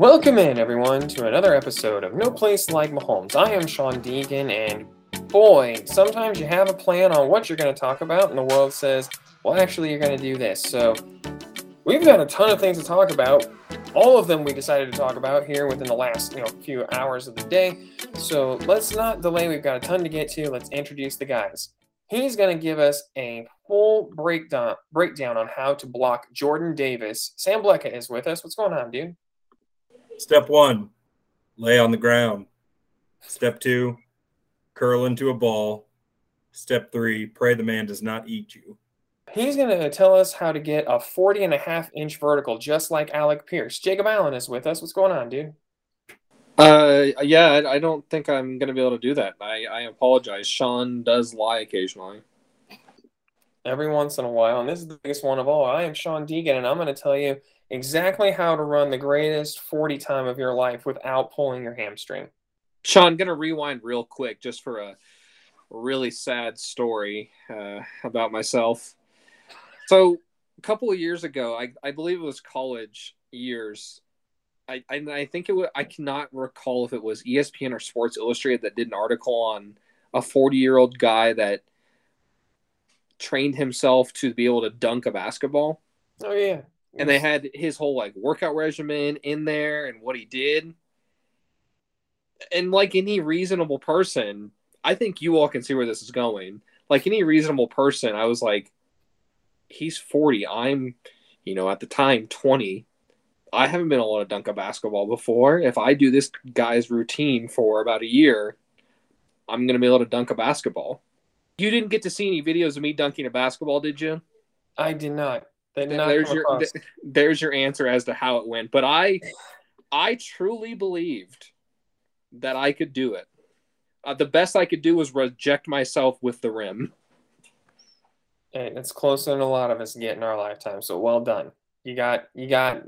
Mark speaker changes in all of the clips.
Speaker 1: Welcome in, everyone, to another episode of No Place Like Mahomes. I am Sean Deegan, and boy, sometimes you have a plan on what you're going to talk about, and the world says, well, actually, you're going to do this. So, we've got a ton of things to talk about. All of them we decided to talk about here within the last you know few hours of the day. So let's not delay. We've got a ton to get to. Let's introduce the guys. He's going to give us a full breakdown breakdown on how to block Jordan Davis. Sam Bleckett is with us. What's going on, dude?
Speaker 2: Step one, lay on the ground. Step two, curl into a ball. Step three, pray the man does not eat you.
Speaker 1: He's going to tell us how to get a 40 and a half inch vertical, just like Alec Pierce. Jacob Allen is with us. What's going on, dude?
Speaker 3: Uh, yeah, I, don't think I'm going to be able to do that. I, I apologize. Sean does lie occasionally.
Speaker 1: Every once in a while, and this is the biggest one of all. I am Sean Deegan, and I'm going to tell you exactly how to run the greatest 40 time of your life without pulling your hamstring.
Speaker 3: Sean, going to rewind real quick just for a really sad story uh, about myself. So, a couple of years ago, I, I believe it was college years. I, I, I think it was, I cannot recall if it was ESPN or Sports Illustrated that did an article on a 40 year old guy that trained himself to be able to dunk a basketball.
Speaker 1: Oh, yeah
Speaker 3: and they had his whole like workout regimen in there and what he did. And like any reasonable person, I think you all can see where this is going. Like any reasonable person, I was like, he's 40. I'm, you know, at the time 20. I haven't been able to dunk a basketball before. If I do this guy's routine for about a year, I'm going to be able to dunk a basketball. You didn't get to see any videos of me dunking a basketball, did you?
Speaker 1: I did not.
Speaker 3: There's your th- there's your answer as to how it went. But I I truly believed that I could do it. Uh, the best I could do was reject myself with the rim.
Speaker 1: Hey, it's closer than a lot of us get in our lifetime. So well done. You got you got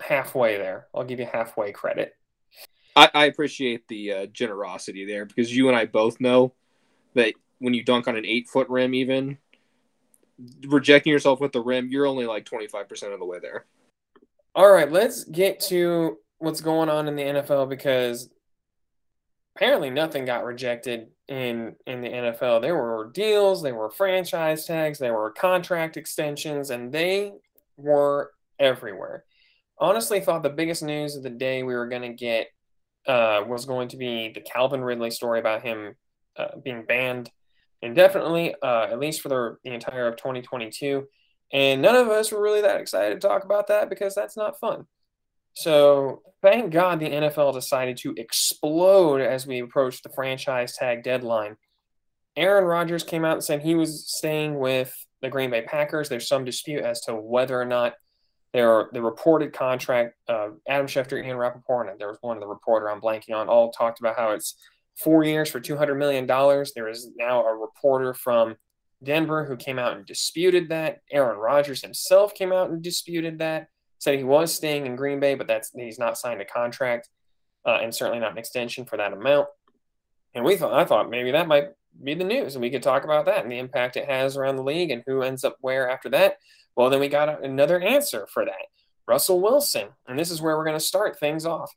Speaker 1: halfway there. I'll give you halfway credit.
Speaker 3: I, I appreciate the uh, generosity there because you and I both know that when you dunk on an eight foot rim, even rejecting yourself with the rim, you're only like 25% of the way there.
Speaker 1: All right, let's get to what's going on in the NFL because apparently nothing got rejected in in the NFL. There were deals, there were franchise tags, there were contract extensions, and they were everywhere. Honestly, thought the biggest news of the day we were going to get uh, was going to be the Calvin Ridley story about him uh, being banned indefinitely, uh, at least for the, the entire of 2022. And none of us were really that excited to talk about that because that's not fun. So thank God the NFL decided to explode as we approached the franchise tag deadline. Aaron Rodgers came out and said he was staying with the Green Bay Packers. There's some dispute as to whether or not there are the reported contract. Uh, Adam Schefter, Ian Rapoport, and there was one of the reporter I'm blanking on. All talked about how it's four years for $200 million. There is now a reporter from Denver who came out and disputed that. Aaron Rodgers himself came out and disputed that, said he was staying in Green Bay, but that's he's not signed a contract uh, and certainly not an extension for that amount. And we thought, I thought maybe that might be the news and we could talk about that and the impact it has around the league and who ends up where after that. Well, then we got another answer for that. Russell Wilson. And this is where we're going to start things off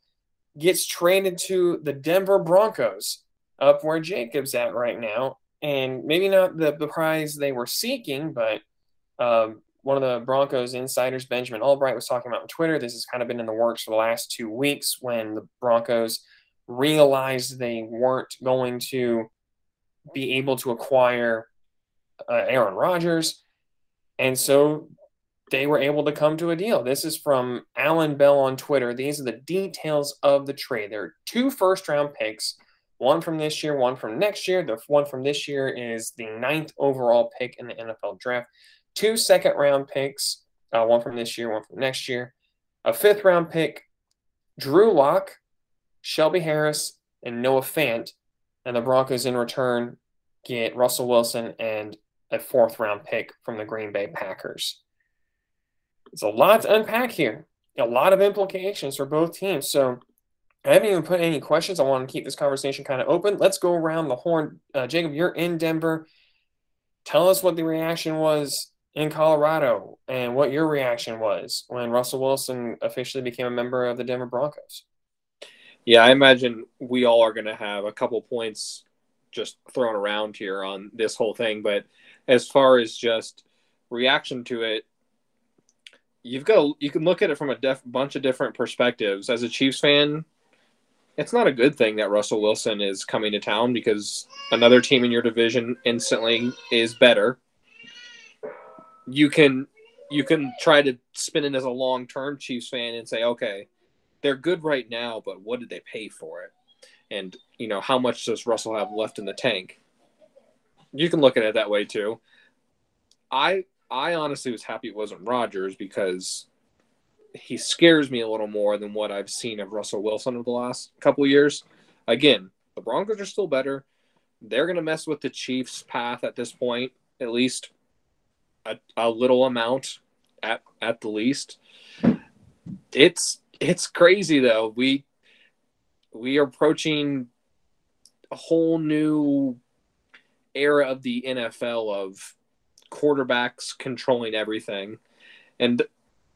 Speaker 1: gets traded to the Denver Broncos, up where Jacob's at right now. And maybe not the, the prize they were seeking, but um, one of the Broncos insiders, Benjamin Albright, was talking about on Twitter. This has kind of been in the works for the last two weeks when the Broncos realized they weren't going to be able to acquire uh, Aaron Rodgers. And so they were able to come to a deal. This is from Alan Bell on Twitter. These are the details of the trade. There are two first round picks, one from this year, one from next year. The one from this year is the ninth overall pick in the NFL draft. Two second round picks, uh, one from this year, one from next year. A fifth round pick, Drew Lock, Shelby Harris, and Noah Fant. And the Broncos in return get Russell Wilson and a fourth round pick from the Green Bay Packers. It's a lot to unpack here. A lot of implications for both teams. So I haven't even put any questions. I want to keep this conversation kind of open. Let's go around the horn. Uh, Jacob, you're in Denver. Tell us what the reaction was in Colorado and what your reaction was when Russell Wilson officially became a member of the Denver Broncos.
Speaker 3: Yeah, I imagine we all are going to have a couple points just thrown around here on this whole thing. But as far as just reaction to it, you've got you can look at it from a def, bunch of different perspectives. As a Chiefs fan, it's not a good thing that Russell Wilson is coming to town because another team in your division instantly is better. You can you can try to spin it as a long term Chiefs fan and say, okay, they're good right now, but what did they pay for it? And you know, how much does Russell have left in the tank? You can look at it that way too. I I honestly was happy it wasn't Rodgers because he scares me a little more than what I've seen of Russell Wilson over the last couple of years. Again, the Broncos are still better. They're going to mess with the Chiefs' path at this point, at least a, a little amount at at the least. It's it's crazy though. We we are approaching a whole new era of the NFL of quarterbacks controlling everything. And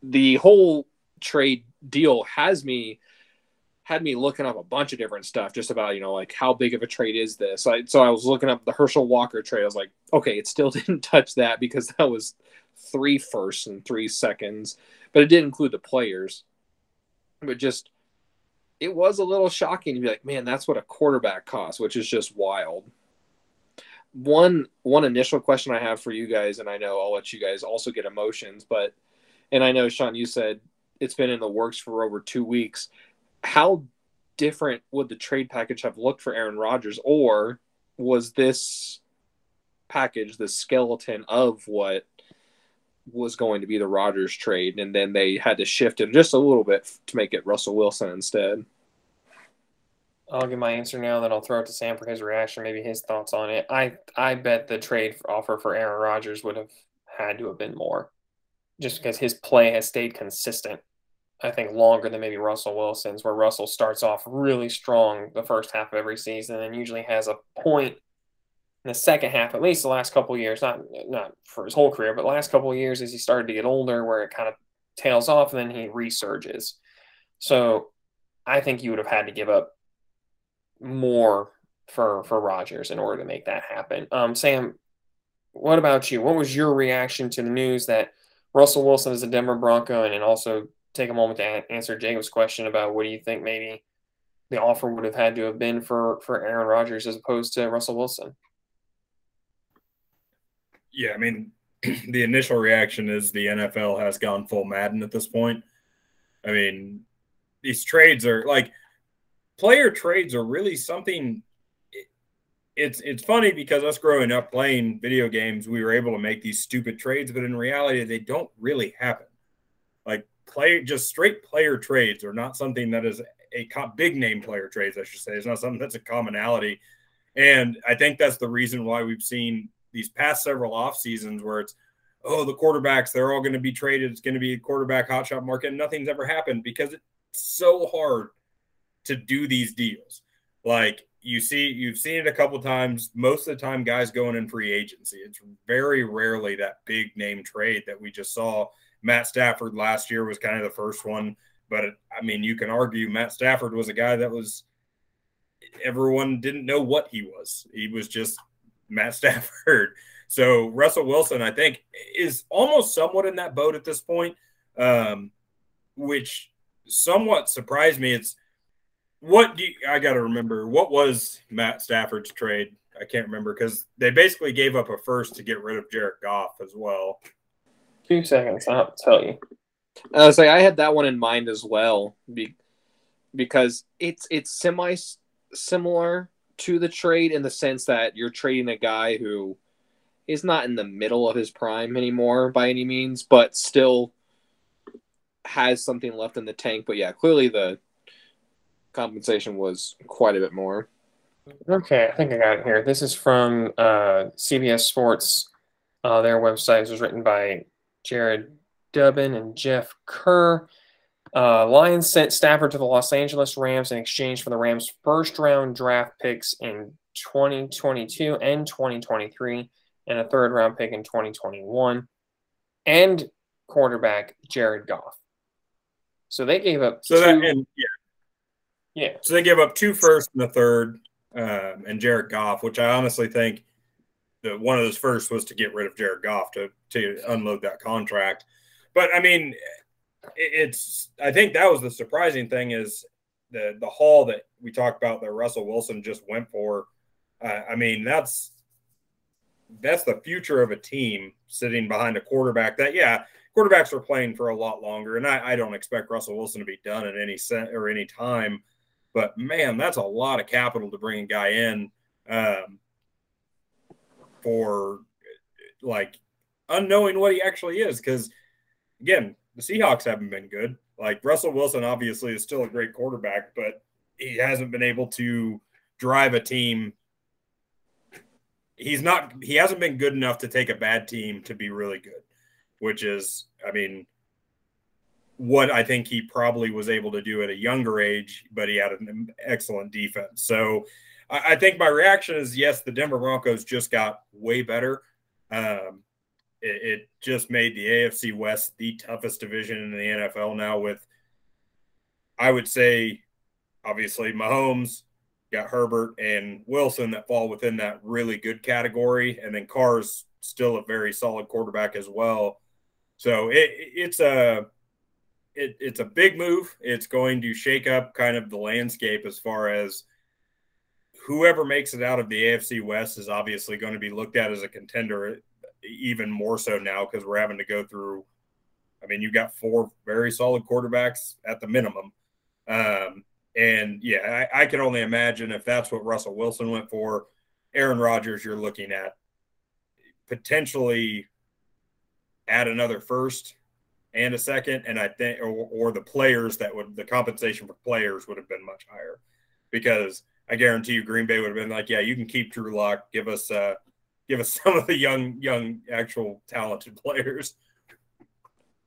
Speaker 3: the whole trade deal has me had me looking up a bunch of different stuff just about you know like how big of a trade is this? I, so i was looking up the herschel walker trade. I was like okay it still didn't touch that because that was three firsts and three seconds but it did include the players. But just it was a little shocking to be like man that's what a quarterback costs which is just wild one one initial question I have for you guys, and I know I'll let you guys also get emotions, but and I know Sean, you said it's been in the works for over two weeks. How different would the trade package have looked for Aaron Rodgers, or was this package the skeleton of what was going to be the Rodgers trade, and then they had to shift it just a little bit to make it Russell Wilson instead?
Speaker 1: I'll give my answer now, then I'll throw it to Sam for his reaction, maybe his thoughts on it. I I bet the trade offer for Aaron Rodgers would have had to have been more, just because his play has stayed consistent. I think longer than maybe Russell Wilson's, where Russell starts off really strong the first half of every season and usually has a point in the second half, at least the last couple years, not not for his whole career, but last couple years as he started to get older, where it kind of tails off and then he resurges. So I think you would have had to give up more for for Rodgers in order to make that happen. Um, Sam, what about you? What was your reaction to the news that Russell Wilson is a Denver Bronco, and, and also take a moment to a- answer Jacob's question about what do you think maybe the offer would have had to have been for for Aaron Rodgers as opposed to Russell Wilson?
Speaker 2: Yeah, I mean, the initial reaction is the NFL has gone full Madden at this point. I mean, these trades are like player trades are really something it's it's funny because us growing up playing video games, we were able to make these stupid trades, but in reality, they don't really happen. Like play just straight player trades are not something that is a big name player trades, I should say. It's not something that's a commonality. And I think that's the reason why we've seen these past several off seasons where it's, oh, the quarterbacks, they're all going to be traded. It's going to be a quarterback hotshot market. And nothing's ever happened because it's so hard to do these deals. Like you see, you've seen it a couple times. Most of the time, guys going in free agency. It's very rarely that big name trade that we just saw. Matt Stafford last year was kind of the first one, but I mean, you can argue Matt Stafford was a guy that was everyone didn't know what he was. He was just Matt Stafford. So Russell Wilson, I think, is almost somewhat in that boat at this point, um, which somewhat surprised me. It's what do you, I got to remember? What was Matt Stafford's trade? I can't remember because they basically gave up a first to get rid of Jared Goff as well.
Speaker 1: Two seconds, I'll tell you.
Speaker 3: I was like, I had that one in mind as well, be, because it's it's semi similar to the trade in the sense that you're trading a guy who is not in the middle of his prime anymore by any means, but still has something left in the tank. But yeah, clearly the compensation was quite a bit more.
Speaker 1: Okay, I think I got it here. This is from uh, CBS Sports. Uh, their website this was written by Jared Dubin and Jeff Kerr. Uh, Lions sent Stafford to the Los Angeles Rams in exchange for the Rams' first round draft picks in 2022 and 2023, and a third round pick in 2021. and quarterback Jared Goff. So they gave up.
Speaker 2: So two, that and yeah. So they gave up two first and the third, um, and Jared Goff, which I honestly think the one of those first was to get rid of Jared Goff to to unload that contract. But I mean, it's I think that was the surprising thing is the the haul that we talked about that Russell Wilson just went for. Uh, I mean, that's that's the future of a team sitting behind a quarterback that yeah quarterbacks are playing for a lot longer and I, I don't expect russell wilson to be done at any set or any time but man that's a lot of capital to bring a guy in um, for like unknowing what he actually is because again the seahawks haven't been good. Like russell wilson obviously is still a great quarterback but he hasn't been able to drive a team. He's not he hasn't been good enough to take a bad team to be really good, which is I mean what I think he probably was able to do at a younger age, but he had an excellent defense. So I, I think my reaction is yes, the Denver Broncos just got way better. Um, it, it just made the AFC West the toughest division in the NFL now. With I would say, obviously Mahomes, got Herbert and Wilson that fall within that really good category, and then Carr's still a very solid quarterback as well. So it, it's a it, it's a big move. It's going to shake up kind of the landscape as far as whoever makes it out of the AFC West is obviously going to be looked at as a contender even more so now because we're having to go through. I mean, you've got four very solid quarterbacks at the minimum. Um, and yeah, I, I, can only imagine if that's what Russell Wilson went for. Aaron Rodgers, you're looking at potentially add another first and a second, and I think, or, or the players that would the compensation for players would have been much higher because I guarantee you Green Bay would have been like, yeah, you can keep Drew Lock, give us uh, give us some of the young, young, actual talented players.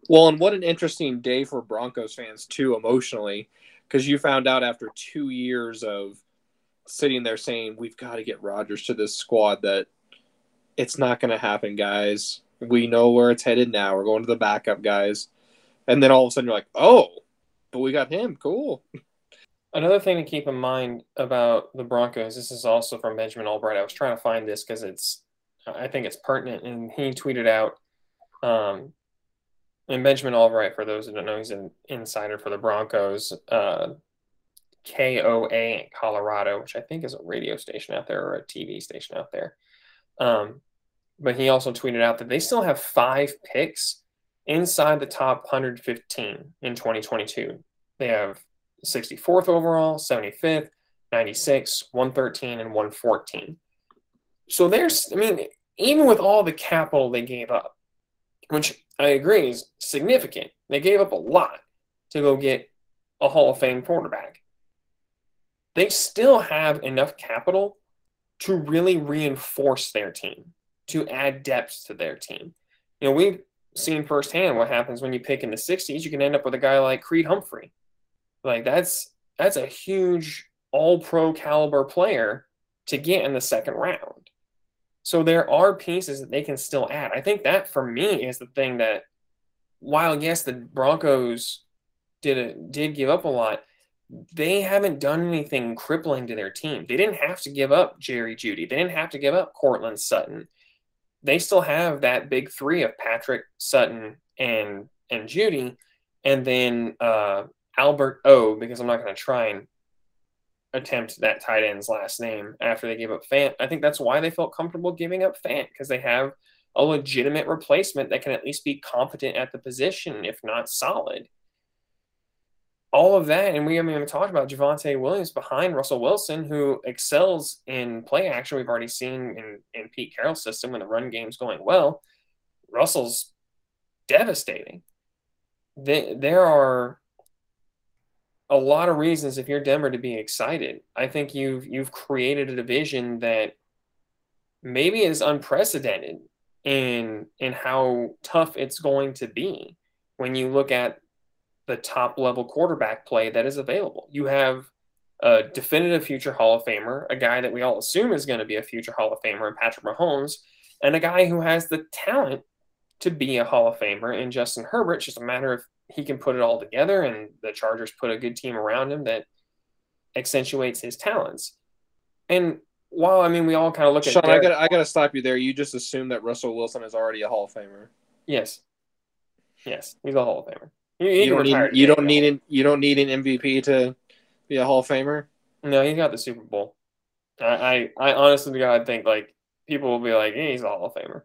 Speaker 3: Well, and what an interesting day for Broncos fans too, emotionally because you found out after two years of sitting there saying we've got to get Rodgers to this squad that it's not going to happen, guys. We know where it's headed now. We're going to the backup guys, and then all of a sudden you're like, oh, but we got him. Cool.
Speaker 1: Another thing to keep in mind about the Broncos. This is also from Benjamin Albright. I was trying to find this because it's, I think it's pertinent, and he tweeted out. Um, and Benjamin Albright, for those who don't know, he's an insider for the Broncos. Uh, KOA in Colorado, which I think is a radio station out there or a TV station out there. Um, but he also tweeted out that they still have five picks inside the top 115 in 2022. They have 64th overall, 75th, 96, 113, and 114. So there's, I mean, even with all the capital they gave up, which I agree is significant. They gave up a lot to go get a Hall of Fame quarterback. They still have enough capital to really reinforce their team, to add depth to their team. You know, we've seen firsthand what happens when you pick in the 60s. You can end up with a guy like Creed Humphrey. Like that's that's a huge all pro caliber player to get in the second round. So there are pieces that they can still add. I think that for me is the thing that, while yes, the Broncos did a, did give up a lot, they haven't done anything crippling to their team. They didn't have to give up Jerry Jeudy. They didn't have to give up Courtland Sutton. They still have that big three of Patrick Sutton and and Jeudy, and then uh, Albert O. Because I'm not going to try and attempt that tight end's last name after they gave up Fant. I think that's why they felt comfortable giving up Fant because they have a legitimate replacement that can at least be competent at the position, if not solid. All of that, and we haven't even talked about Javonte Williams behind Russell Wilson, who excels in play action. We've already seen in, in Pete Carroll's system when the run game's going well. Russell's devastating. They, there are a lot of reasons if you're Denver to be excited. I think you've you've created a division that maybe is unprecedented in in how tough it's going to be when you look at the top level quarterback play that is available. You have a definitive future Hall of Famer, a guy that we all assume is going to be a future Hall of Famer in Patrick Mahomes, and a guy who has the talent to be a Hall of Famer. And Justin Herbert, it's just a matter of he can put it all together, and the Chargers put a good team around him that accentuates his talents. And while I mean, we all kind of look
Speaker 3: Sean,
Speaker 1: at Derek,
Speaker 3: I got I got to stop you there. You just assume that Russell Wilson is already a Hall of Famer.
Speaker 1: yes, yes, he's a Hall of Famer. He, he
Speaker 3: You don't need you don't need an you don't need an MVP to be a Hall of Famer.
Speaker 1: No, he got the Super Bowl. I, I, I honestly God think like people will be like, hey, he's a Hall of Famer.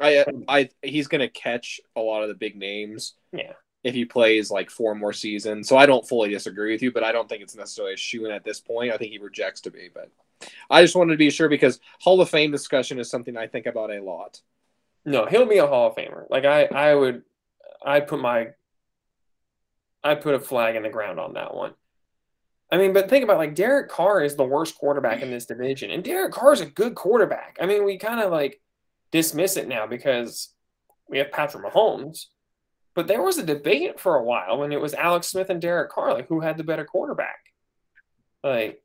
Speaker 3: I I he's gonna catch a lot of the big names
Speaker 1: Yeah.
Speaker 3: if he plays like four more seasons. So I don't fully disagree with you, but I don't think it's necessarily a shoe in at this point. I think he rejects to be, but I just wanted to be sure because Hall of Fame discussion is something I think about a lot.
Speaker 1: No, he'll be a Hall of Famer. Like I, I would, I put my, I put a flag in the ground on that one. I mean, but think about like Derek Carr is the worst quarterback in this division, and Derek Carr is a good quarterback. I mean, we kind of like dismiss it now because we have Patrick Mahomes, but there was a debate for a while when it was Alex Smith and Derek Carr, like who had the better quarterback. Like,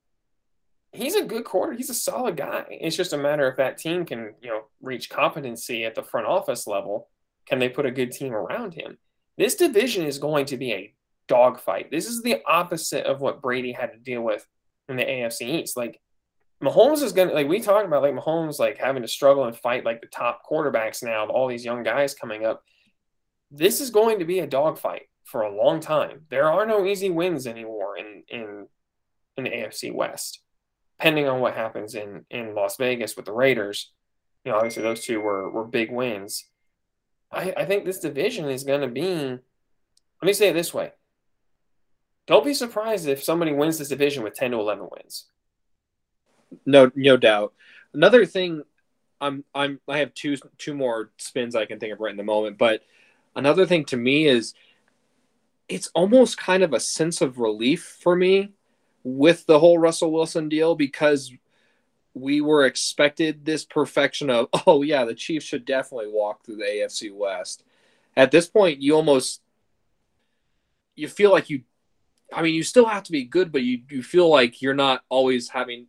Speaker 1: he's a good quarter. He's a solid guy. It's just a matter if that team can, you know, reach competency at the front office level. Can they put a good team around him? This division is going to be a dogfight. This is the opposite of what Brady had to deal with in the AFC East. Like Mahomes is gonna like we talked about like Mahomes like having to struggle and fight like the top quarterbacks now of all these young guys coming up. This is going to be a dogfight for a long time. There are no easy wins anymore in in in the AFC West. Depending on what happens in in Las Vegas with the Raiders, you know, obviously those two were were big wins. I, I think this division is going to be. Let me say it this way: Don't be surprised if somebody wins this division with ten to eleven wins.
Speaker 3: No, no doubt. Another thing, I'm I'm I have two two more spins I can think of right in the moment, but another thing to me is it's almost kind of a sense of relief for me with the whole Russell Wilson deal because we were expected this perfection of oh yeah the Chiefs should definitely walk through the AFC West. At this point, you almost you feel like you I mean you still have to be good, but you you feel like you're not always having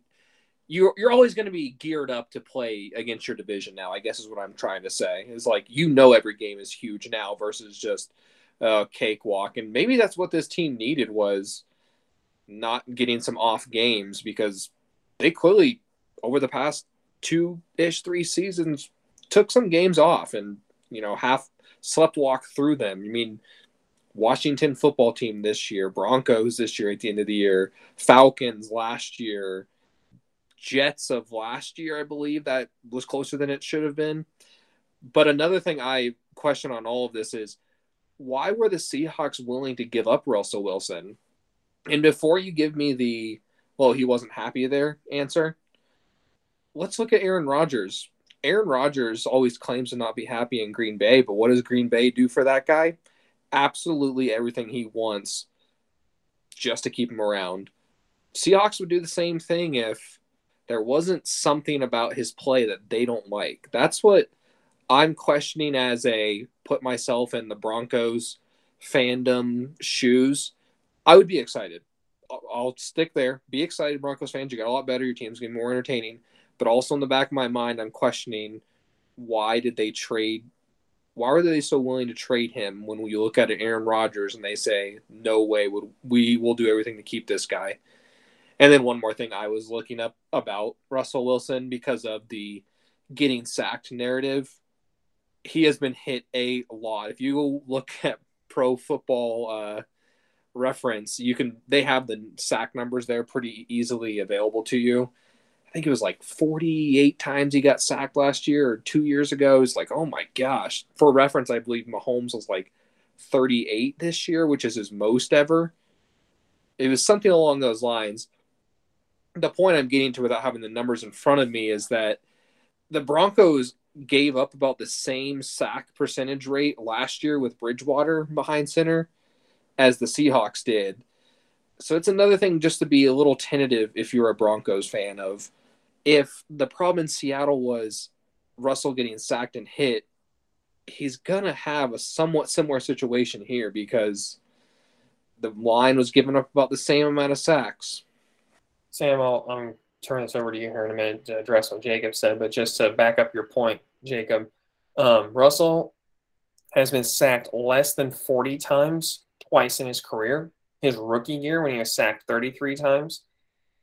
Speaker 3: you're you're always going to be geared up to play against your division now. I guess is what I'm trying to say. Is like you know every game is huge now versus just uh, cakewalk, and maybe that's what this team needed was not getting some off games because they clearly over the past two ish three seasons took some games off and you know half slept walk through them. I mean. Washington football team this year, Broncos this year at the end of the year, Falcons last year, Jets of last year, I believe that was closer than it should have been. But another thing I question on all of this is why were the Seahawks willing to give up Russell Wilson? And before you give me the, well, he wasn't happy there answer, let's look at Aaron Rodgers. Aaron Rodgers always claims to not be happy in Green Bay, but what does Green Bay do for that guy? Absolutely everything he wants just to keep him around. Seahawks would do the same thing if there wasn't something about his play that they don't like. That's what I'm questioning as a put myself in the Broncos fandom shoes. I would be excited. I'll, stick there. Be excited, Broncos fans. You got a lot better. Your team's getting more entertaining. But also in the back of my mind, I'm questioning why did they trade? Why were they so willing to trade him when we look at Aaron Rodgers and they say, no way would we will do everything to keep this guy? And then one more thing I was looking up about Russell Wilson because of the getting sacked narrative. He has been hit a lot. If you look at pro football uh, reference, you can they have the sack numbers there pretty easily available to you. I think it was like 48 times he got sacked last year or two years ago. It's like, oh my gosh. For reference, I believe Mahomes was like 38 this year, which is his most ever. It was something along those lines the point I'm getting to without having the numbers in front of me is that the Broncos gave up about the same sack percentage rate last year with Bridgewater behind center as the Seahawks did. So it's another thing just to be a little tentative if you're a Broncos fan of if the problem in Seattle was Russell getting sacked and hit, he's gonna have a somewhat similar situation here because the line was giving up about the same amount of sacks.
Speaker 1: Sam, I'll um, turn this over to you here in a minute to address what Jacob said, but just to back up your point, Jacob, um, Russell has been sacked less than 40 times twice in his career. His rookie year, when he was sacked 33 times,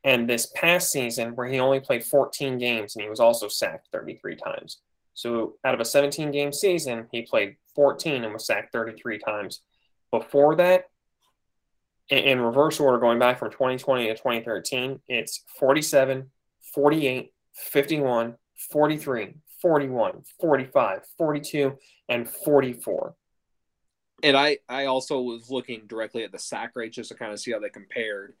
Speaker 1: and this past season, where he only played 14 games and he was also sacked 33 times. So out of a 17 game season, he played 14 and was sacked 33 times. Before that, in reverse order, going back from 2020 to 2013, it's 47, 48, 51, 43, 41, 45, 42, and 44.
Speaker 3: And I, I also was looking directly at the sack rate just to kind of see how they compared.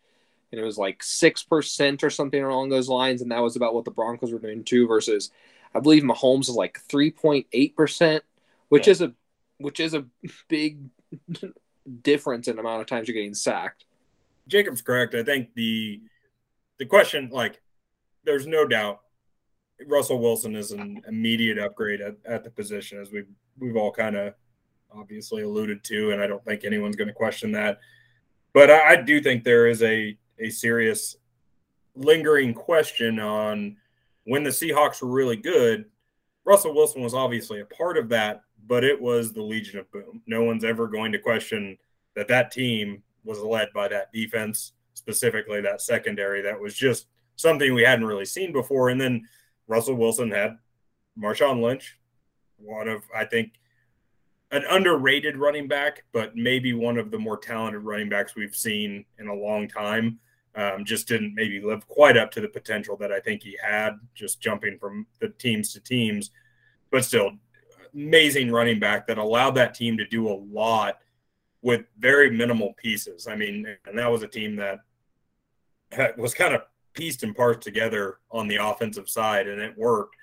Speaker 3: And it was like 6% or something along those lines. And that was about what the Broncos were doing too, versus I believe Mahomes is like 3.8%, which yeah. is a which is a big difference in amount of times you're getting sacked.
Speaker 2: Jacob's correct. I think the the question, like, there's no doubt Russell Wilson is an immediate upgrade at, at the position, as we've we've all kind of obviously alluded to, and I don't think anyone's going to question that. But I, I do think there is a a serious lingering question on when the Seahawks were really good. Russell Wilson was obviously a part of that, but it was the Legion of Boom. No one's ever going to question that that team was led by that defense, specifically that secondary. That was just something we hadn't really seen before. And then Russell Wilson had Marshawn Lynch, one of, I think, an underrated running back, but maybe one of the more talented running backs we've seen in a long time. Um, just didn't maybe live quite up to the potential that I think he had, just jumping from the teams to teams. But still, amazing running back that allowed that team to do a lot with very minimal pieces. I mean, and that was a team that was kind of pieced and parsed together on the offensive side, and it worked.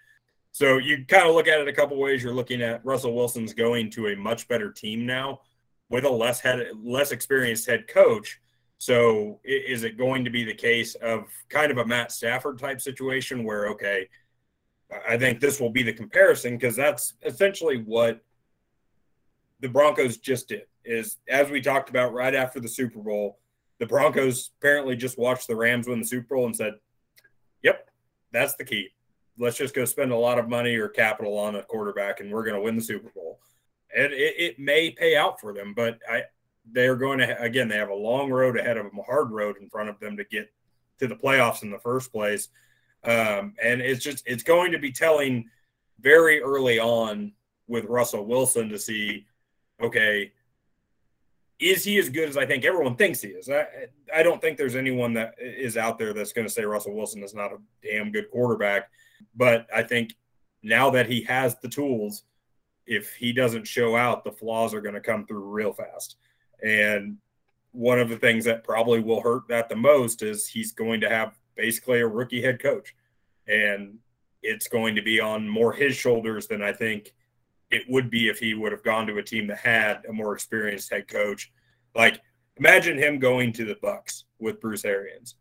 Speaker 2: So you kind of look at it a couple ways. You're looking at Russell Wilson's going to a much better team now with a less head, less experienced head coach. So is it going to be the case of kind of a Matt Stafford type situation where okay, I think this will be the comparison because that's essentially what the Broncos just did. Is as we talked about right after the Super Bowl, the Broncos apparently just watched the Rams win the Super Bowl and said, "Yep, that's the key. Let's just go spend a lot of money or capital on a quarterback, and we're going to win the Super Bowl." And it, it may pay out for them, but I they're going to again they have a long road ahead of them, a hard road in front of them to get to the playoffs in the first place. Um, and it's just it's going to be telling very early on with Russell Wilson to see, okay, is he as good as I think everyone thinks he is? I, I don't think there's anyone that is out there that's going to say Russell Wilson is not a damn good quarterback. But I think now that he has the tools, if he doesn't show out, the flaws are going to come through real fast. And one of the things that probably will hurt that the most is he's going to have basically a rookie head coach. And it's going to be on more his shoulders than I think it would be if he would have gone to a team that had a more experienced head coach. Like imagine him going to the Bucs with Bruce Arians.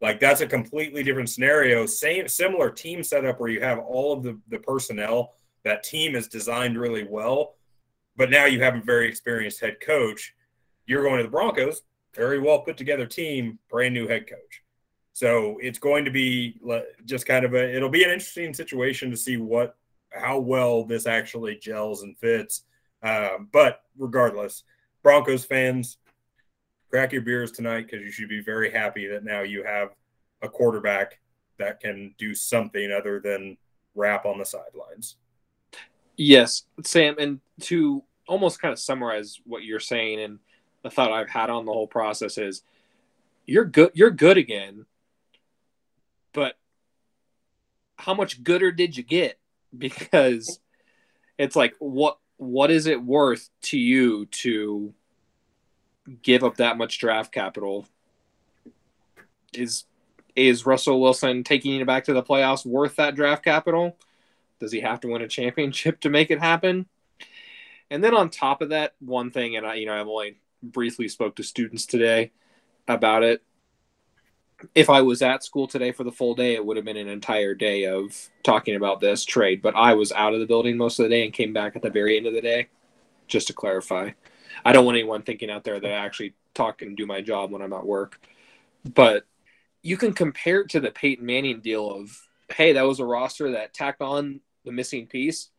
Speaker 2: Like that's a completely different scenario. Same similar team setup where you have all of the, the personnel. That team is designed really well, but now you have a very experienced head coach. You're going to the Broncos, very well put together team, brand new head coach. So it's going to be just kind of a it'll be an interesting situation to see what how well this actually gels and fits. Um, but regardless, Broncos fans, crack your beers tonight because you should be very happy that now you have a quarterback that can do something other than rap on the sidelines.
Speaker 3: Yes, Sam, and to almost kind of summarize what you're saying and the thought I've had on the whole process is you're good you're good again. But how much gooder did you get? Because it's like what what is it worth to you to give up that much draft capital? Is is Russell Wilson taking you back to the playoffs worth that draft capital? Does he have to win a championship to make it happen? And then on top of that, one thing, and I, you know, I've only briefly spoke to students today about it if I was at school today for the full day, it would have been an entire day of talking about this trade. But I was out of the building most of the day and came back at the very end of the day, just to clarify. I don't want anyone thinking out there that I actually talk and do my job when I'm at work. But you can compare it to the Peyton Manning deal of, hey, that was a roster that tacked on the missing piece.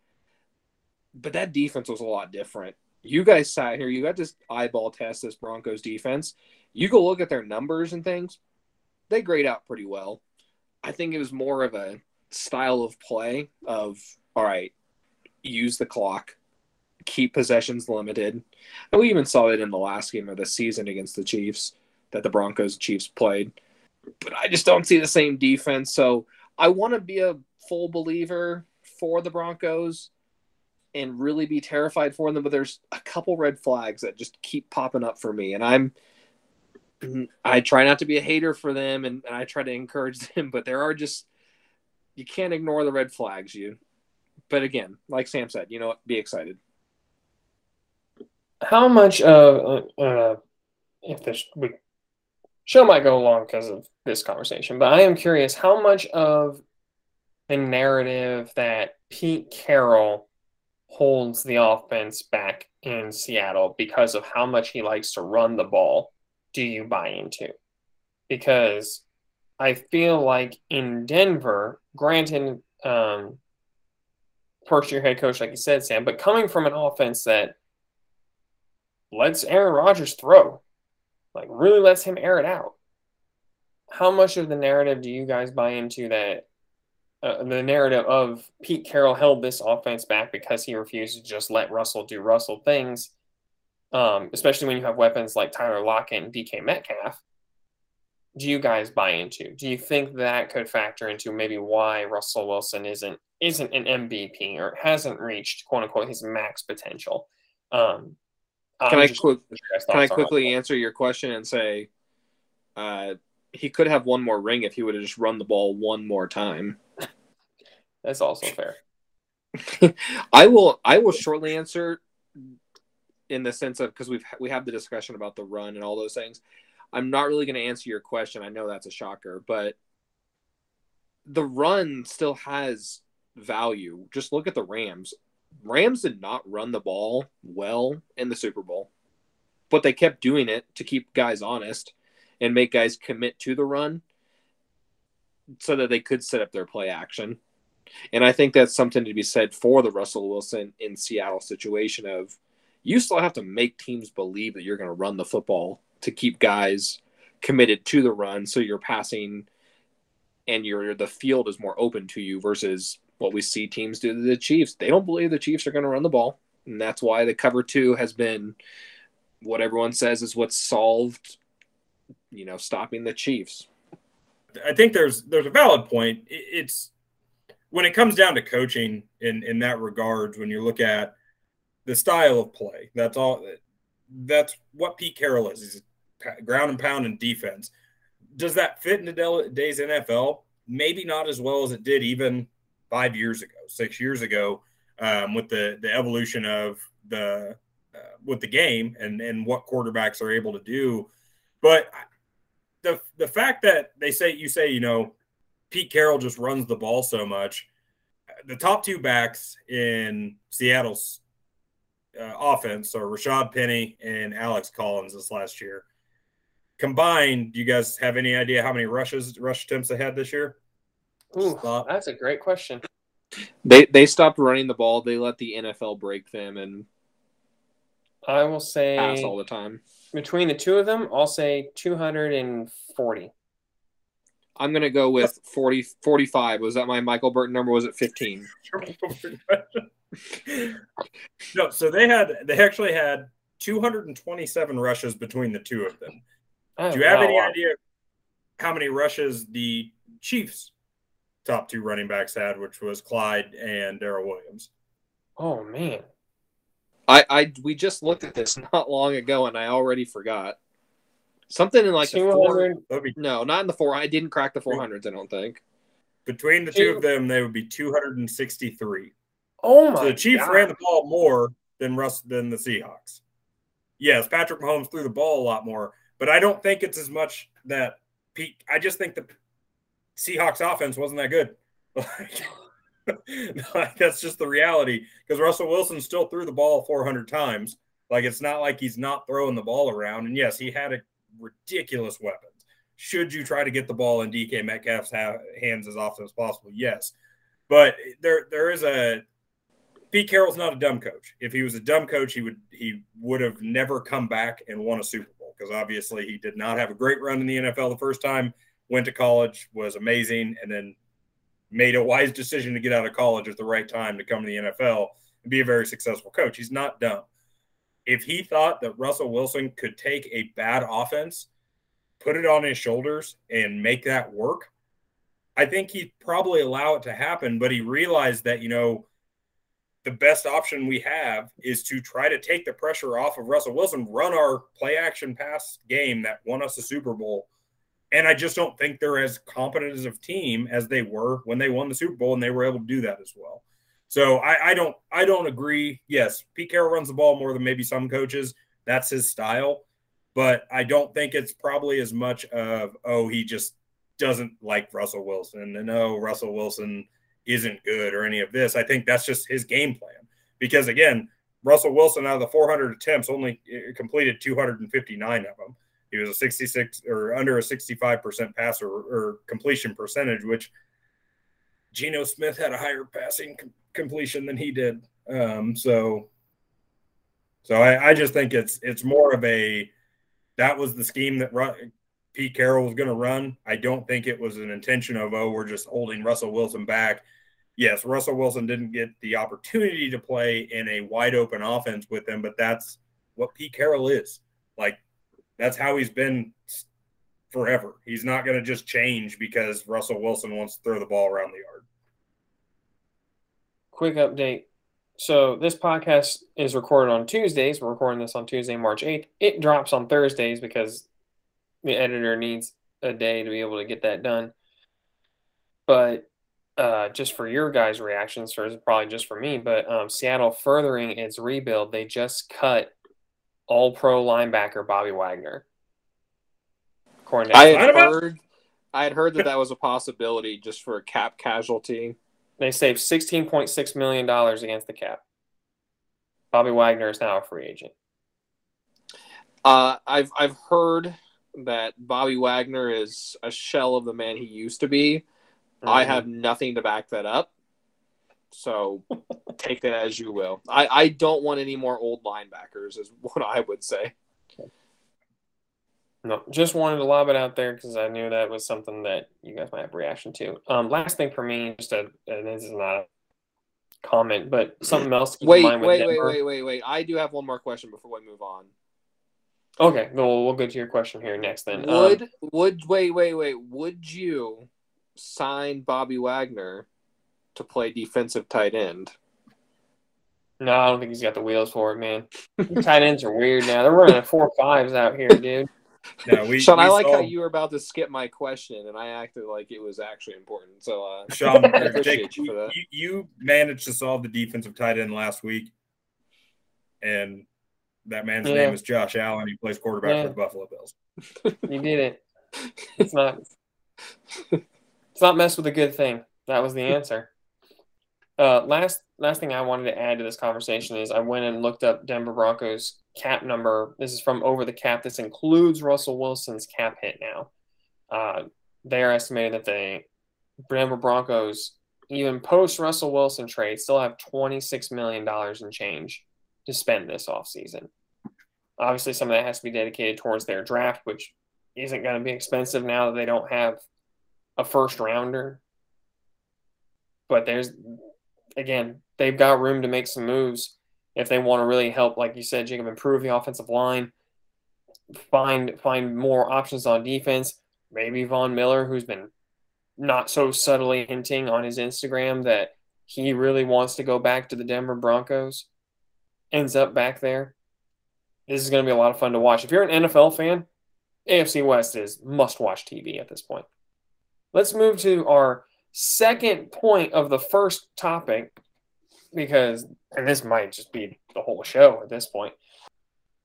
Speaker 3: but that defense was a lot different. You guys sat here, you got this eyeball test this Broncos defense. You go look at their numbers and things, they grade out pretty well. I think it was more of a style of play of all right, use the clock, keep possessions limited. And we even saw it in the last game of the season against the Chiefs that the Broncos Chiefs played. But I just don't see the same defense. So I want to be a full believer for the Broncos and really be terrified for them. But there's a couple red flags that just keep popping up for me. And I'm, I try not to be a hater for them and, and I try to encourage them, but there are just, you can't ignore the red flags. You, but again, like Sam said, you know what? Be excited.
Speaker 1: How much of, uh, uh, if this we, show might go long because of this conversation, but I am curious how much of the narrative that Pete Carroll holds the offense back in Seattle because of how much he likes to run the ball do you buy into? Because I feel like in Denver, granted, um, first year head coach, like you said, Sam, but coming from an offense that lets Aaron Rodgers throw, like really lets him air it out. How much of the narrative do you guys buy into that? Uh, the narrative of Pete Carroll held this offense back because he refused to just let Russell do Russell things, um, especially when you have weapons like Tyler Lockett and DK Metcalf. Do you guys buy into? Do you think that could factor into maybe why Russell Wilson isn't isn't an MVP or hasn't reached quote unquote his max potential. Um,
Speaker 3: can I, quick, can I quickly answer your question and say uh, he could have one more ring if he would have just run the ball one more time.
Speaker 1: That's also fair.
Speaker 3: I will I will shortly answer in the sense of because we've we have the discussion about the run and all those things. I'm not really going to answer your question. I know that's a shocker, but the run still has value. Just look at the Rams. Rams did not run the ball well in the Super Bowl, but they kept doing it to keep guys honest and make guys commit to the run so that they could set up their play action. And I think that's something to be said for the Russell Wilson in Seattle situation of you still have to make teams believe that you're going to run the football to keep guys committed to the run so you're passing and your the field is more open to you versus what we see teams do to the Chiefs. They don't believe the Chiefs are going to run the ball, and that's why the cover two has been what everyone says is what's solved. You know, stopping the Chiefs.
Speaker 2: I think there's there's a valid point. It's when it comes down to coaching in in that regards. When you look at the style of play, that's all. That's what Pete Carroll is. He's ground and pound and defense. Does that fit in today's NFL? Maybe not as well as it did even five years ago, six years ago, um, with the the evolution of the uh, with the game and and what quarterbacks are able to do. But the the fact that they say you say you know Pete Carroll just runs the ball so much. The top two backs in Seattle's uh, offense are Rashad Penny and Alex Collins this last year. Combined, do you guys have any idea how many rushes rush attempts they had this year?
Speaker 1: Ooh, that's a great question.
Speaker 3: They they stopped running the ball. They let the NFL break them and
Speaker 1: I will say
Speaker 3: pass all the time.
Speaker 1: Between the two of them, I'll say 240.
Speaker 3: I'm going to go with 40 45. Was that my Michael Burton number was it 15?
Speaker 2: no, so they had they actually had 227 rushes between the two of them. Oh, Do you have wow. any idea how many rushes the Chiefs top two running backs had, which was Clyde and Darrel Williams.
Speaker 1: Oh man.
Speaker 3: I, I we just looked at this not long ago and I already forgot. Something in like the four, no, not in the four. I didn't crack the four hundreds. I don't think.
Speaker 2: Between the two of them, they would be two hundred and sixty-three.
Speaker 1: Oh my!
Speaker 2: So the Chiefs
Speaker 1: God.
Speaker 2: ran the ball more than Russ than the Seahawks. Yes, Patrick Mahomes threw the ball a lot more, but I don't think it's as much that Pete. I just think the Seahawks offense wasn't that good. Like, that's just the reality because Russell Wilson still threw the ball 400 times. Like it's not like he's not throwing the ball around. And yes, he had a ridiculous weapons. Should you try to get the ball in DK Metcalf's ha- hands as often as possible? Yes, but there there is a Pete Carroll's not a dumb coach. If he was a dumb coach, he would he would have never come back and won a Super Bowl because obviously he did not have a great run in the NFL the first time. Went to college, was amazing, and then made a wise decision to get out of college at the right time to come to the NFL and be a very successful coach. He's not dumb. If he thought that Russell Wilson could take a bad offense, put it on his shoulders, and make that work, I think he'd probably allow it to happen. But he realized that, you know, the best option we have is to try to take the pressure off of Russell Wilson, run our play action pass game that won us a Super Bowl. And I just don't think they're as competent as a team as they were when they won the Super Bowl, and they were able to do that as well. So I, I don't I don't agree. Yes, Pete Carroll runs the ball more than maybe some coaches. That's his style. But I don't think it's probably as much of, oh, he just doesn't like Russell Wilson and oh, Russell Wilson isn't good or any of this. I think that's just his game plan. Because again, Russell Wilson out of the 400 attempts only uh, completed 259 of them. He was a 66 or under a 65% passer or completion percentage, which Geno Smith had a higher passing com- completion than he did. Um, so, so I, I, just think it's it's more of a that was the scheme that Pete Carroll was going to run. I don't think it was an intention of oh we're just holding Russell Wilson back yes, Russell Wilson didn't get the opportunity to play in a wide open offense with him, but that's what Pete Carroll is. Like, that's how he's been forever. He's not going to just change because Russell Wilson wants to throw the ball around the yard.
Speaker 1: Quick update. So, this podcast is recorded on Tuesdays. We're recording this on Tuesday, March 8th. It drops on Thursdays because the editor needs a day to be able to get that done. But uh, just for your guys' reactions, or probably just for me, but um, Seattle furthering its rebuild, they just cut all pro linebacker Bobby Wagner.
Speaker 3: According I had heard, I had heard that that was a possibility just for a cap casualty.
Speaker 1: They saved sixteen point six million dollars against the cap. Bobby Wagner is now a free agent.
Speaker 3: Uh, I've I've heard that Bobby Wagner is a shell of the man he used to be Mm-hmm. I have nothing to back that up. So take that as you will. I, I don't want any more old linebackers, is what I would say.
Speaker 1: No, just wanted to lob it out there because I knew that was something that you guys might have reaction to. Um, last thing for me, just a, and this is not a comment, but something else.
Speaker 3: wait, wait, wait, wait, wait, wait. I do have one more question before we move on.
Speaker 1: Okay, well, we'll go to your question here next. Then
Speaker 3: would um, would wait, wait, wait. Would you sign Bobby Wagner to play defensive tight end.
Speaker 1: No, I don't think he's got the wheels for it, man. tight ends are weird now. They're running four fives out here, dude.
Speaker 3: No, we, Sean, we I like saw... how you were about to skip my question, and I acted like it was actually important. So, uh, Sean, I
Speaker 2: appreciate Jake, you for that. You, you managed to solve the defensive tight end last week, and that man's yeah. name is Josh Allen. He plays quarterback yeah. for the Buffalo Bills.
Speaker 1: you did it. It's not. It's not mess with a good thing. That was the answer. Uh, last last thing I wanted to add to this conversation is I went and looked up Denver Broncos cap number. This is from over the cap. This includes Russell Wilson's cap hit now. Uh, they are estimated that the Denver Broncos, even post Russell Wilson trade, still have $26 million in change to spend this offseason. Obviously, some of that has to be dedicated towards their draft, which isn't going to be expensive now that they don't have a first rounder. But there's again, they've got room to make some moves if they want to really help, like you said, Jacob, improve the offensive line, find find more options on defense. Maybe Von Miller, who's been not so subtly hinting on his Instagram that he really wants to go back to the Denver Broncos, ends up back there. This is going to be a lot of fun to watch. If you're an NFL fan, AFC West is must watch TV at this point. Let's move to our second point of the first topic because, and this might just be the whole show at this point.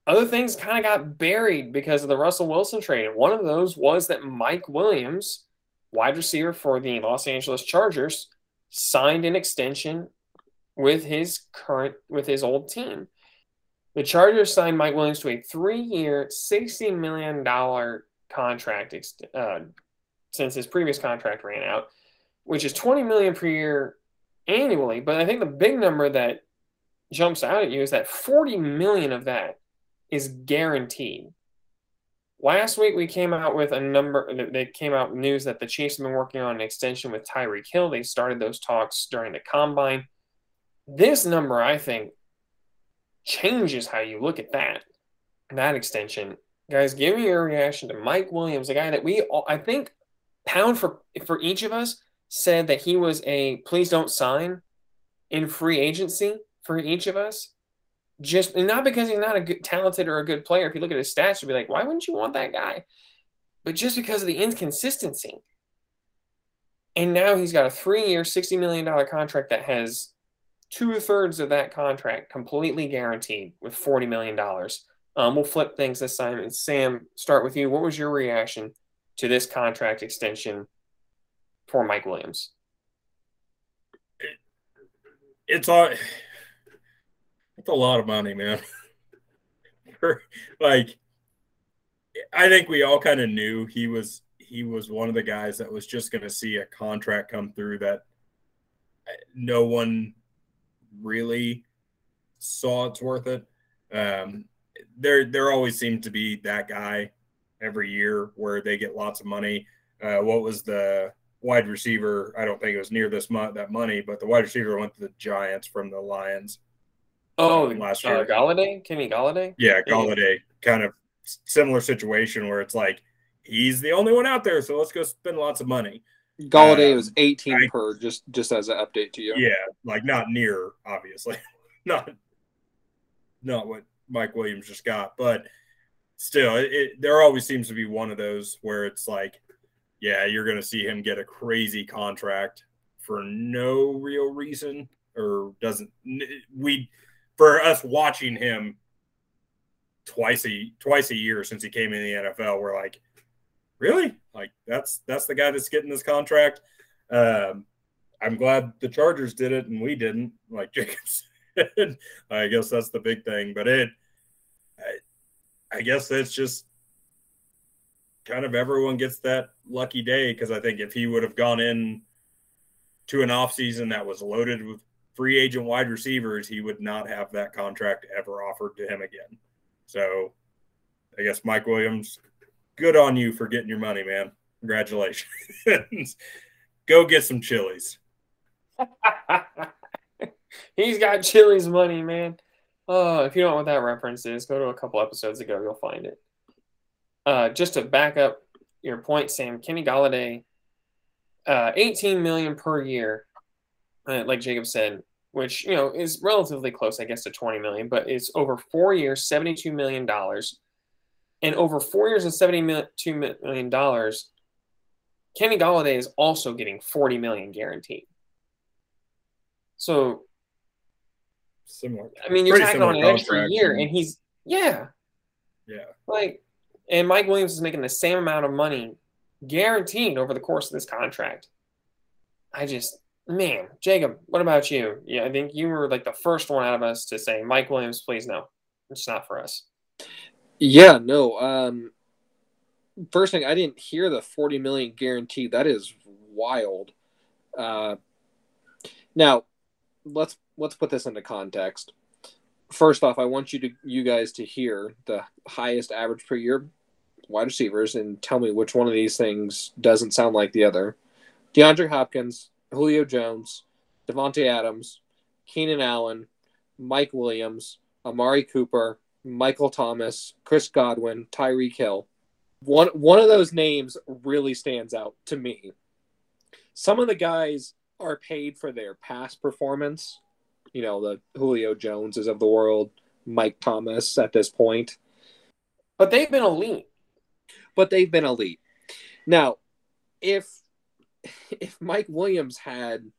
Speaker 1: Other things kind of got buried because of the Russell Wilson trade. One of those was that Mike Williams, wide receiver for the Los Angeles Chargers, signed an extension with his current with his old team. The Chargers signed Mike Williams to a three-year, sixty million dollar contract uh, since his previous contract ran out, which is 20 million per year annually. But I think the big number that jumps out at you is that 40 million of that is guaranteed. Last week we came out with a number they came out news that the Chiefs have been working on an extension with Tyreek Hill. They started those talks during the combine. This number, I think, changes how you look at that. That extension. Guys, give me your reaction to Mike Williams, a guy that we all, I think pound for for each of us said that he was a please don't sign in free agency for each of us. Just not because he's not a good, talented or a good player. If you look at his stats, you'd be like, why wouldn't you want that guy? But just because of the inconsistency. And now he's got a three-year, sixty million dollar contract that has two thirds of that contract completely guaranteed with forty million dollars. Um, we'll flip things this time. And Sam, start with you. What was your reaction to this contract extension for Mike Williams?
Speaker 2: It's all it's a lot of money, man. Like I think we all kind of knew he was he was one of the guys that was just going to see a contract come through that no one really saw it's worth it. Um, there there always seemed to be that guy every year where they get lots of money. Uh, what was the wide receiver? I don't think it was near this month that money, but the wide receiver went to the Giants from the Lions.
Speaker 1: Oh, um, last uh, year, Golladay, Kenny Golladay.
Speaker 2: Yeah, Golladay, kind of similar situation where it's like he's the only one out there, so let's go spend lots of money.
Speaker 3: Golladay um, was 18 I, per, just just as an update to you.
Speaker 2: Yeah, like not near, obviously, not not what Mike Williams just got, but still, it, it, there always seems to be one of those where it's like, yeah, you're going to see him get a crazy contract for no real reason or doesn't we for us watching him twice a twice a year since he came in the NFL we're like really? Like that's that's the guy that's getting this contract. Um, I'm glad the Chargers did it and we didn't like Jacobs I guess that's the big thing but it I guess that's just kind of everyone gets that lucky day because I think if he would have gone in to an offseason that was loaded with free agent wide receivers, he would not have that contract ever offered to him again. So I guess Mike Williams, good on you for getting your money, man. Congratulations. Go get some chilies.
Speaker 1: He's got chilies money, man. Oh, if you don't know what that reference is, go to a couple episodes ago. You'll find it. Uh, just to back up your point, Sam, Kenny Golladay, uh, 18 million per year, uh, like Jacob said, which you know is relatively close, I guess, to 20 million, but it's over four years, 72 million dollars, and over four years and 72 million dollars. Kenny Golladay is also getting 40 million guaranteed. So
Speaker 2: similar.
Speaker 1: I mean, you're taking on an extra year, and he's yeah,
Speaker 2: yeah.
Speaker 1: Like, and Mike Williams is making the same amount of money guaranteed over the course of this contract. I just, man, Jacob, what about you? Yeah, I think you were like the first one out of us to say, Mike Williams, please no, it's not for us.
Speaker 3: Yeah, no. Um, first thing, I didn't hear the forty million guarantee. That is wild. Uh, now, let's let's put this into context. First off, I want you to you guys to hear the highest average per year wide receivers and tell me which one of these things doesn't sound like the other. DeAndre Hopkins, Julio Jones, Davante Adams, Keenan Allen, Mike Williams, Amari Cooper, Michael Thomas, Chris Godwin, Tyreek Hill. One one of those names really stands out to me. Some of the guys are paid for their past performance you know, the Julio Joneses of the world, Mike Thomas at this point.
Speaker 1: But they've been elite.
Speaker 3: But they've been elite. Now, if if Mike Williams had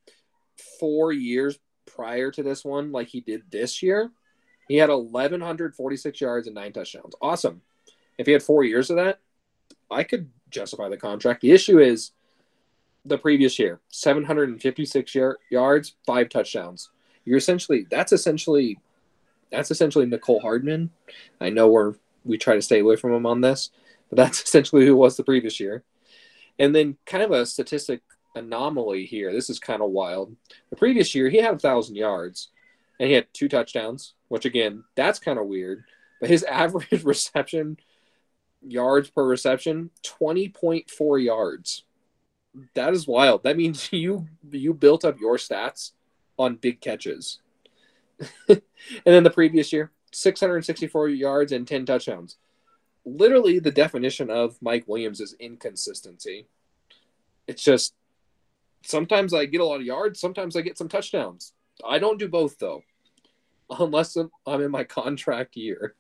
Speaker 3: four years prior to this one, like he did this year, he had 1,146 yards and nine touchdowns. Awesome. If he had four years of that, I could justify the contract. The issue is the previous year 756 yards, five touchdowns you're essentially that's essentially that's essentially Mecole Hardman. I know we're we try to stay away from him on this, but that's essentially who was the previous year. And then kind of a statistic anomaly here. This is kind of wild. The previous year he had a thousand yards. and he had two touchdowns, which again, that's kind of weird. But his average reception yards per reception, 20.4 yards. That is wild. That means you you built up your stats on big catches. and then the previous year, 664 yards and 10 touchdowns. Literally the definition of Mike Williams is inconsistency. It's just sometimes I get a lot of yards, sometimes I get some touchdowns. I don't do both though, unless I'm in my contract year.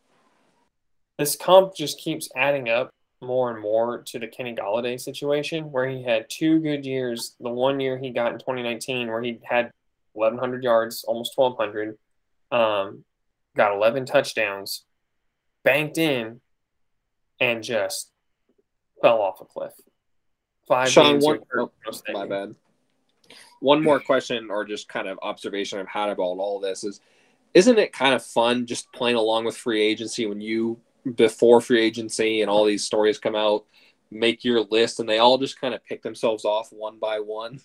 Speaker 1: This comp just keeps adding up more and more to the Kenny Golladay situation, where he had two good years. The one year he got in 2019, where he had 1,100 yards, almost 1,200, um, got 11 touchdowns, banked in, and just fell off a cliff.
Speaker 3: Five Sean, one, oh, my bad one more question or just kind of observation I've had about all this is isn't it kind of fun just playing along with free agency when you before free agency and all these stories come out make your list and they all just kind of pick themselves off one by one?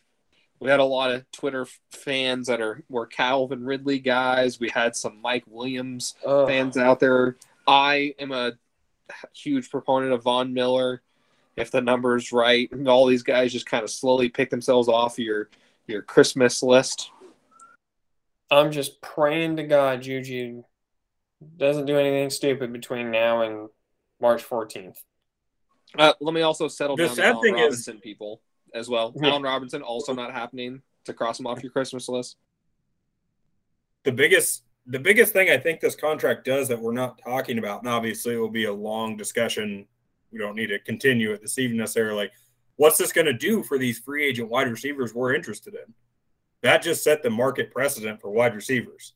Speaker 3: We had a lot of twitter fans that are were calvin ridley guys. We had some mike williams fans out there. I am a huge proponent of von miller if the number's right. And all these guys just kind of slowly pick themselves off your your Christmas list?
Speaker 1: I'm just praying to God Juju doesn't do anything stupid between now and March 14th.
Speaker 3: Uh, let me also settle the down the Allen Robinson is... people as well. Yeah. Allen Robinson also not happening to cross him off your Christmas list.
Speaker 2: The biggest the biggest thing I think this contract does that we're not talking about, and obviously it will be a long discussion. We don't need to continue it this evening necessarily what's this going to do for these free agent wide receivers we're interested in? That just set the market precedent for wide receivers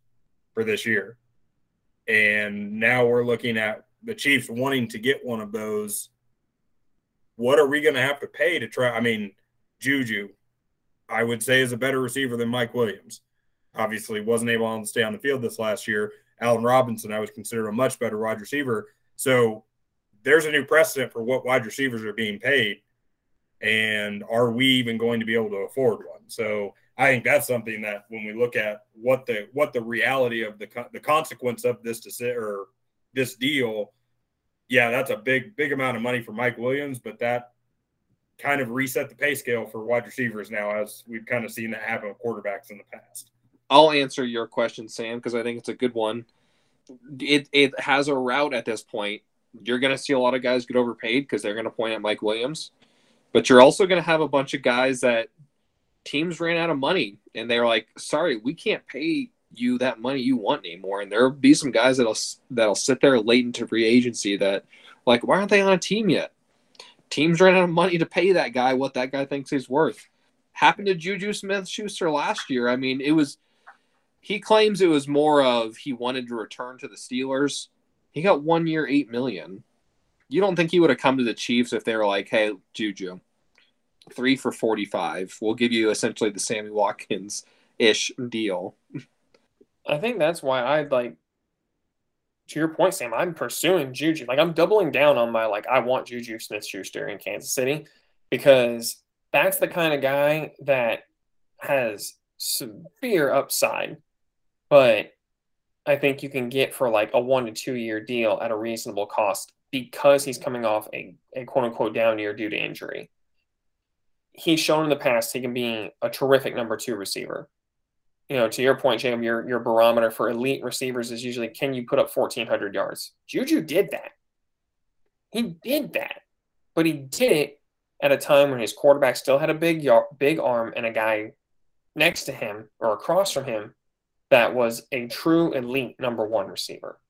Speaker 2: for this year. And now we're looking at the Chiefs wanting to get one of those. What are we going to have to pay to try? I mean, Juju, I would say, is a better receiver than Mike Williams. Obviously, wasn't able to stay on the field this last year. Allen Robinson, I would consider a much better wide receiver. So there's a new precedent for what wide receivers are being paid and are we even going to be able to afford one? So I think that's something that when we look at what the what the reality of the the consequence of this deci- or this deal, yeah, that's a big big amount of money for Mike Williams, but that kind of reset the pay scale for wide receivers now, as we've kind of seen that happen with quarterbacks in the past.
Speaker 3: I'll answer your question, Sam, because I think it's a good one. It it has a route at this point. You're going to see a lot of guys get overpaid because they're going to point at Mike Williams. But you're also going to have a bunch of guys that teams ran out of money and they're like, sorry, we can't pay you that money you want anymore. And there'll be some guys that'll that'll sit there late into free agency that like, why aren't they on a team yet? Teams ran out of money to pay that guy what that guy thinks he's worth. Happened to Juju Smith Schuster last year. I mean, it was he claims it was more of he wanted to return to the Steelers. He got one year eight million. You don't think he would have come to the Chiefs if they were like, "Hey, Juju, three for forty-five. We'll give you essentially the Sammy Watkins ish deal."
Speaker 1: I think that's why I like. To your point, Sam, I'm pursuing Juju. Like I'm doubling down on my like I want Juju Smith Schuster in Kansas City because that's the kind of guy that has severe upside, but I think you can get for like a one to two year deal at a reasonable cost because he's coming off a, a quote unquote down year due to injury. He's shown in the past he can be a terrific number two receiver. You know, to your point, Jacob, your, your barometer for elite receivers is usually can you put up 1,400 yards? Juju did that. He did that. But he did it at a time when his quarterback still had a big, big arm and a guy next to him or across from him that was a true elite number one receiver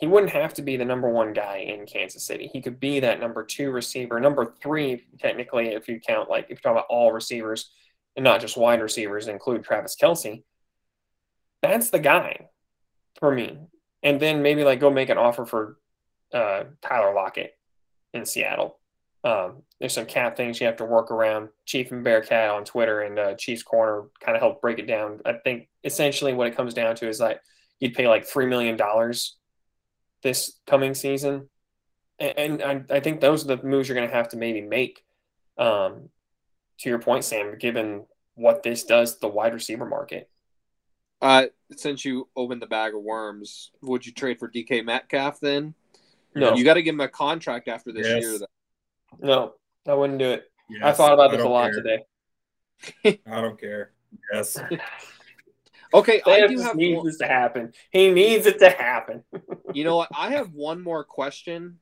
Speaker 1: he wouldn't have to be the number one guy in Kansas City. He could be that number two receiver, number three, technically, if you count, like, if you talk about all receivers and not just wide receivers, include Travis Kelce. That's the guy for me. And then maybe, like, go make an offer for uh, Tyler Lockett in Seattle. Um, there's some cap things you have to work around. Chief and Bearcat on Twitter and uh, Chiefs Corner kind of help break it down. I think essentially what it comes down to is like you'd pay like $3 million this coming season. And, and I, I, think those are the moves you're going to have to maybe make. Um, to your point, Sam, given what this does to the wide receiver market.
Speaker 3: Uh, since you opened the bag of worms, would you trade for DK Metcalf then?
Speaker 1: No,
Speaker 3: You got to give him a contract after this
Speaker 2: Yes.
Speaker 3: year. Though.
Speaker 1: no, I wouldn't do it. I thought about this a lot
Speaker 2: care.
Speaker 1: today.
Speaker 2: I don't care. Yes.
Speaker 3: Okay, I do
Speaker 1: just
Speaker 3: have.
Speaker 1: needs
Speaker 3: One,
Speaker 1: this to happen. He needs it to happen.
Speaker 3: you know what? I have one more question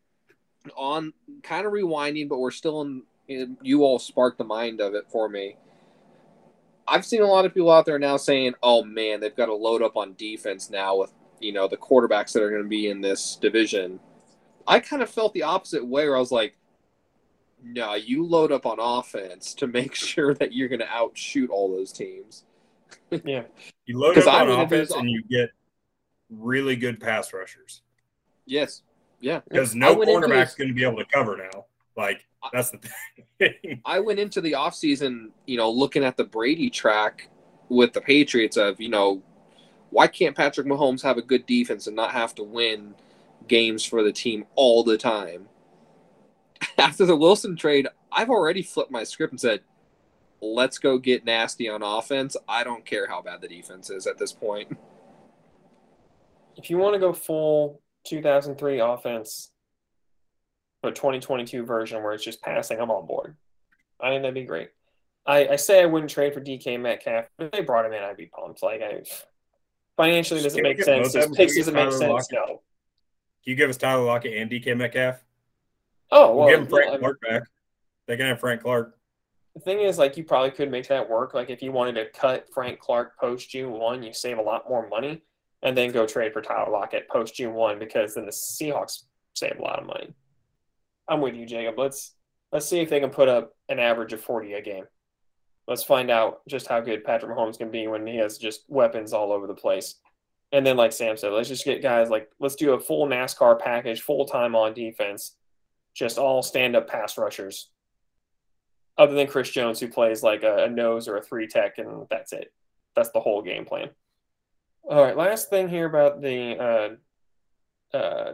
Speaker 3: on kind of rewinding, but we're still in. in you all sparked the mind of it for me. I've seen a lot of people out there now saying, "Oh man, they've got to load up on defense now with you know the quarterbacks that are going to be in this division." I kind of felt the opposite way, where I was like, "No, you load up on offense to make sure that you're going to outshoot all those teams."
Speaker 1: Yeah,
Speaker 2: You load up
Speaker 3: I
Speaker 2: on offense and you get really good pass rushers
Speaker 3: Yes, yeah.
Speaker 2: because no
Speaker 3: went into
Speaker 2: quarterback's going to be able to cover now. Like that's the thing.
Speaker 3: I went into the offseason, you know, looking at the Brady track with the Patriots of, you know, why can't Patrick Mahomes have a good defense and not have to win games for the team all the time? After the Wilson trade, I've already flipped my script and said, let's go get nasty on offense. I don't care how bad the defense is at this point.
Speaker 1: if you want to go full 2003 offense, but 2022 version where it's just passing, I'm on board. I think that'd be great. I, I say I wouldn't trade for DK Metcalf, but if they brought him in, I'd be pumped. Like, I financially doesn't make sense.
Speaker 2: both
Speaker 1: His
Speaker 2: them?
Speaker 1: picks
Speaker 2: Can
Speaker 1: doesn't make
Speaker 2: Tyler
Speaker 1: sense. No.
Speaker 2: Can you give us Tyler Lockett and DK Metcalf?
Speaker 1: Oh
Speaker 2: We'll
Speaker 1: well,
Speaker 2: give him Frank
Speaker 1: yeah, I mean,
Speaker 2: Clark back. They can have Frank Clark.
Speaker 1: The thing is, like, you probably could make that work. Like, if you wanted to cut Frank Clark post June one, you save a lot more money, and then go trade for Tyler Lockett post June one because then the Seahawks save a lot of money. I'm with you, Jacob. Let's let's see if they can put up an average of 40 a game. Let's find out just how good Patrick Mahomes can be when he has just weapons all over the place. And then, like Sam said, let's just get guys like let's do a full NASCAR package, full time on defense, just all stand up pass rushers. Other than Chris Jones, who plays like a, a nose or a three tech, and that's it. That's the whole game plan. All right, last thing here about the uh, uh,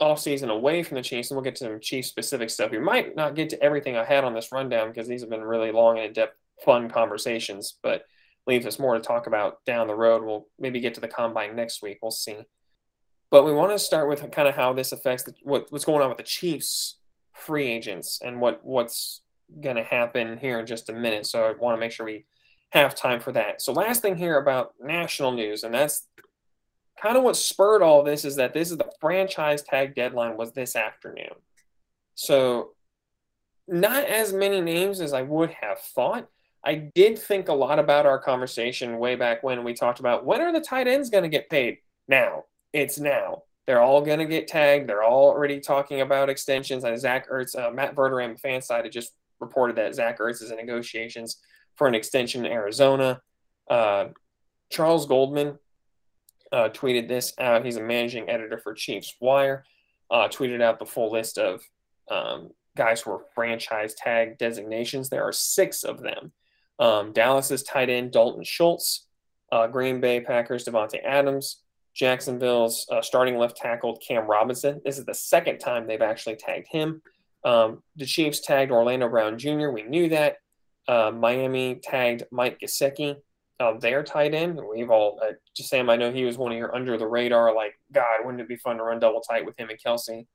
Speaker 1: off season away from the Chiefs, and we'll get to some Chiefs specific stuff. We might not get to everything I had on this rundown because these have been really long and in depth, fun conversations, but leaves us more to talk about down the road. We'll maybe get to the combine next week. We'll see. But we want to start with kind of how this affects the, what, what's going on with the Chiefs free agents and what what's going to happen here in just a minute. So I want to make sure we have time for that. So last thing here about national news, and that's kind of what spurred all this is that this is the franchise tag deadline was this afternoon. So not as many names as I would have thought. I did think a lot about our conversation way back when we talked about when are the tight ends going to get paid? Now. It's now. They're all going to get tagged. They're already talking about extensions. And Zach Ertz, uh, Matt Verderame, fan side, just reported that Zach Ertz is in negotiations for an extension in Arizona. Uh, Charles Goldman uh, tweeted this out. He's a managing editor for Chiefs Wire. Uh, tweeted out the full list of um, guys who are franchise tag designations. There are six of them. Um, Dallas's tight end Dalton Schultz, uh, Green Bay Packers Davante Adams, Jacksonville's uh, starting left tackle Cam Robinson. This is the second time they've actually tagged him. Um, the Chiefs tagged Orlando Brown Jr. We knew that. Uh, Miami tagged Mike Gesicki, uh, their tight end. We've all, uh, Sam, I know he was one of your under the radar, like, God, wouldn't it be fun to run double tight with him and Kelce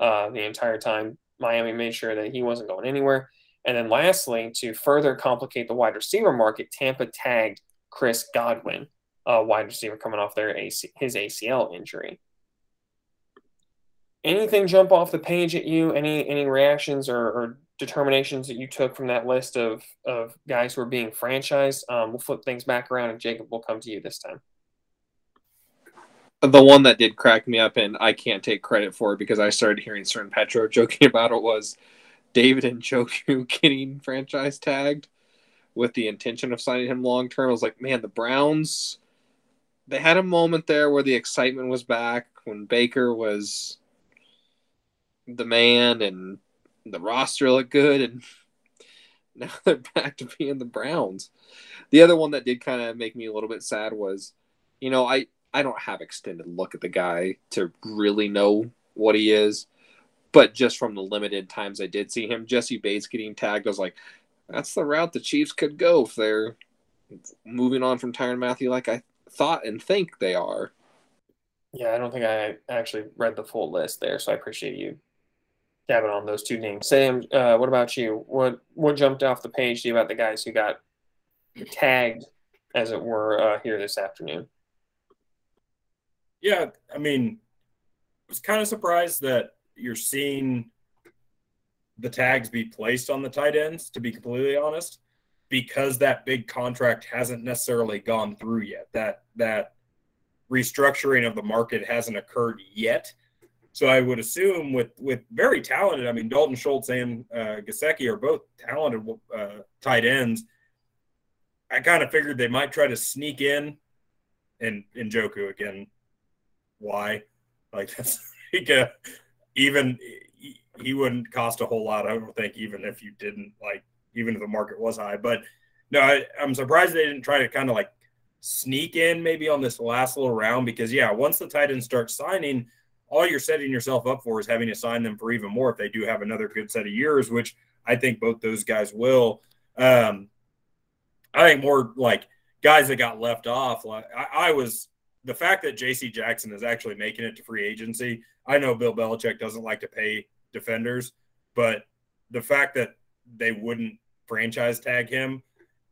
Speaker 1: uh, the entire time? Miami made sure that he wasn't going anywhere. And then lastly, to further complicate the wide receiver market, Tampa tagged Chris Godwin, a wide receiver coming off their AC, his ACL injury. Anything jump off the page at you? Any any reactions or, or determinations that you took from that list of of guys who are being franchised? Um, we'll flip things back around, and Jacob will come to you this time.
Speaker 3: The one that did crack me up, and I can't take credit for it because I started hearing certain Petro joking about it, was David and Njoku getting franchise tagged with the intention of signing him long term. I was like, man, the Browns, they had a moment there where the excitement was back when Baker was the man and the roster looked good, and now they're back to being the Browns. The other one that did kind of make me a little bit sad was, you know, I I don't have extended look at the guy to really know what he is, but just from the limited times I did see him, Jessie Bates getting tagged, I was like, that's the route the Chiefs could go if they're moving on from Tyrann Mathieu like I thought and think they are.
Speaker 1: Yeah, I don't think I actually read the full list there, so I appreciate you having on those two names. Sam, uh, what about you? What what jumped off the page to you about the guys who got tagged, as it were, uh, here this afternoon?
Speaker 2: Yeah, I mean, I was kind of surprised that you're seeing the tags be placed on the tight ends, to be completely honest, because that big contract hasn't necessarily gone through yet. That that restructuring of the market hasn't occurred yet. So I would assume with with very talented, I mean Dalton Schultz and uh, Gesicki are both talented uh, tight ends. I kind of figured they might try to sneak in, and Joku again. Why? Like that's like a, even he wouldn't cost a whole lot. I don't think even if you didn't like even if the market was high. But no, I, I'm surprised they didn't try to kind of like sneak in maybe on this last little round because yeah, once the Titans start signing, all you're setting yourself up for is having to sign them for even more if they do have another good set of years, which I think both those guys will. Um, I think more like guys that got left off. Like I, I was the fact that J.C. Jackson is actually making it to free agency. I know Bill Belichick doesn't like to pay defenders, but the fact that they wouldn't franchise tag him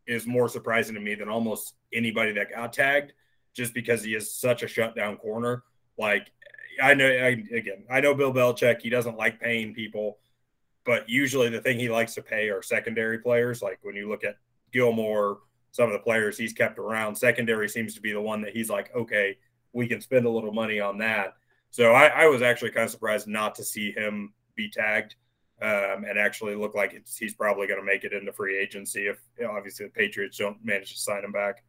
Speaker 2: is more surprising to me than almost anybody that got tagged, just because he is such a shutdown corner. Like I know, I, again, I know Bill Belichick. He doesn't like paying people, but usually the thing he likes to pay are secondary players. Like when you look at Gilmore, some of the players he's kept around, secondary seems to be the one that he's like, okay, we can spend a little money on that. So I, I was actually kind of surprised not to see him be tagged um, and actually look like he's probably going to make it into free agency if you know, obviously the Patriots don't manage to sign him back.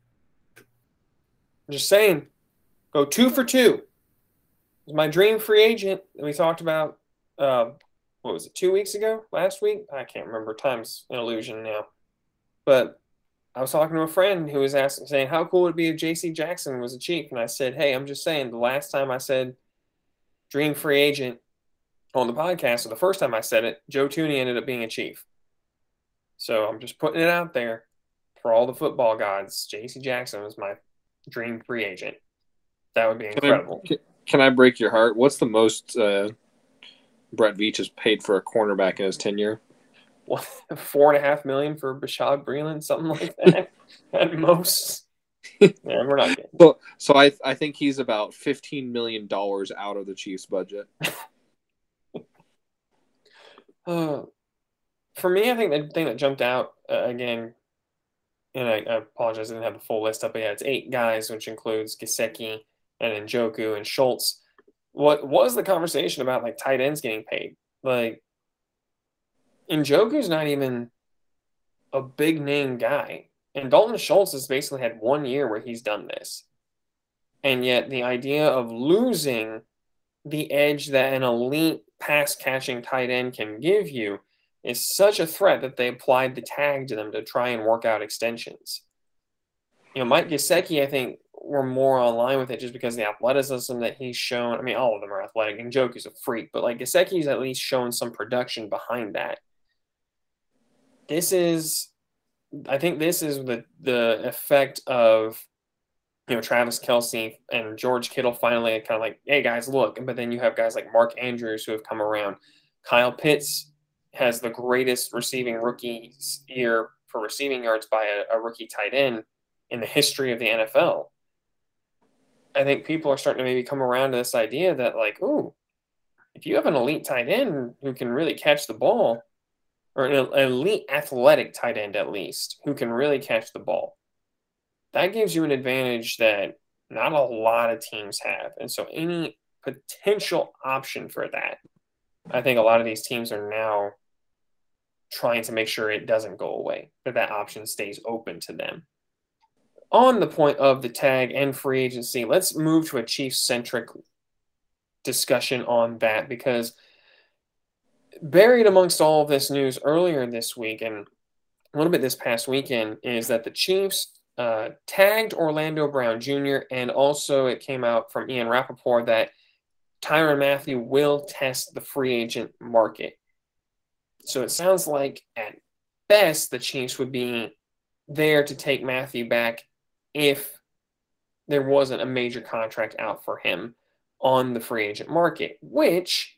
Speaker 1: I'm just saying, go two for two. My dream free agent that we talked about. Uh, what was it? Two weeks ago? Last week? I can't remember. Time's an illusion now. But I was talking to a friend who was asking, saying, "How cool would it be if J.C. Jackson was a Chief?" And I said, "Hey, I'm just saying. The last time I said dream free agent, on the podcast, or the first time I said it, Joe Thuney ended up being a chief. So I'm just putting it out there for all the football gods. J.C. Jackson was my dream free agent. That would be incredible.
Speaker 3: Can I, can I break your heart? What's the most uh, Brett Veach has paid for a cornerback in his tenure?
Speaker 1: What, four and a half million for Bashaud Breeland, something like that at most. yeah, we're not getting.
Speaker 3: So, so I I think he's about fifteen million dollars out of the Chiefs' budget.
Speaker 1: Uh, for me, I think the thing that jumped out uh, again, and I, I, apologize, I didn't have the full list up, but yeah, it's eight guys, which includes Gesicki and Njoku and Schultz. What was the conversation about like tight ends getting paid? Like, Njoku's not even a big name guy. And Dalton Schultz has basically had one year where he's done this. And yet the idea of losing the edge that an elite pass catching tight end can give you is such a threat that they applied the tag to them to try and work out extensions. You know, Mike Gesicki, I think, were more online with it just because the athleticism that he's shown. I mean, all of them are athletic, and Njoku's a freak, but like Gesicki's at least shown some production behind that. This is, I think, this is the the effect of you know, Travis Kelce and George Kittle finally kind of like, hey guys, look. But then you have guys like Mark Andrews who have come around. Kyle Pitts has the greatest receiving rookie year for receiving yards by a, a rookie tight end in the history of the NFL. I think people are starting to maybe come around to this idea that, like, ooh, if you have an elite tight end who can really catch the ball, or an elite athletic tight end at least, who can really catch the ball, that gives you an advantage that not a lot of teams have. And so any potential option for that, I think a lot of these teams are now trying to make sure it doesn't go away, that that option stays open to them. On the point of the tag and free agency, let's move to a Chiefs centric discussion on that because buried amongst all of this news earlier this week and a little bit this past weekend is that the Chiefs uh, tagged Orlando Brown Jr., and also it came out from Ian Rapoport that Tyrann Mathieu will test the free agent market. So it sounds like at best the Chiefs would be there to take Mathieu back if there wasn't a major contract out for him on the free agent market, which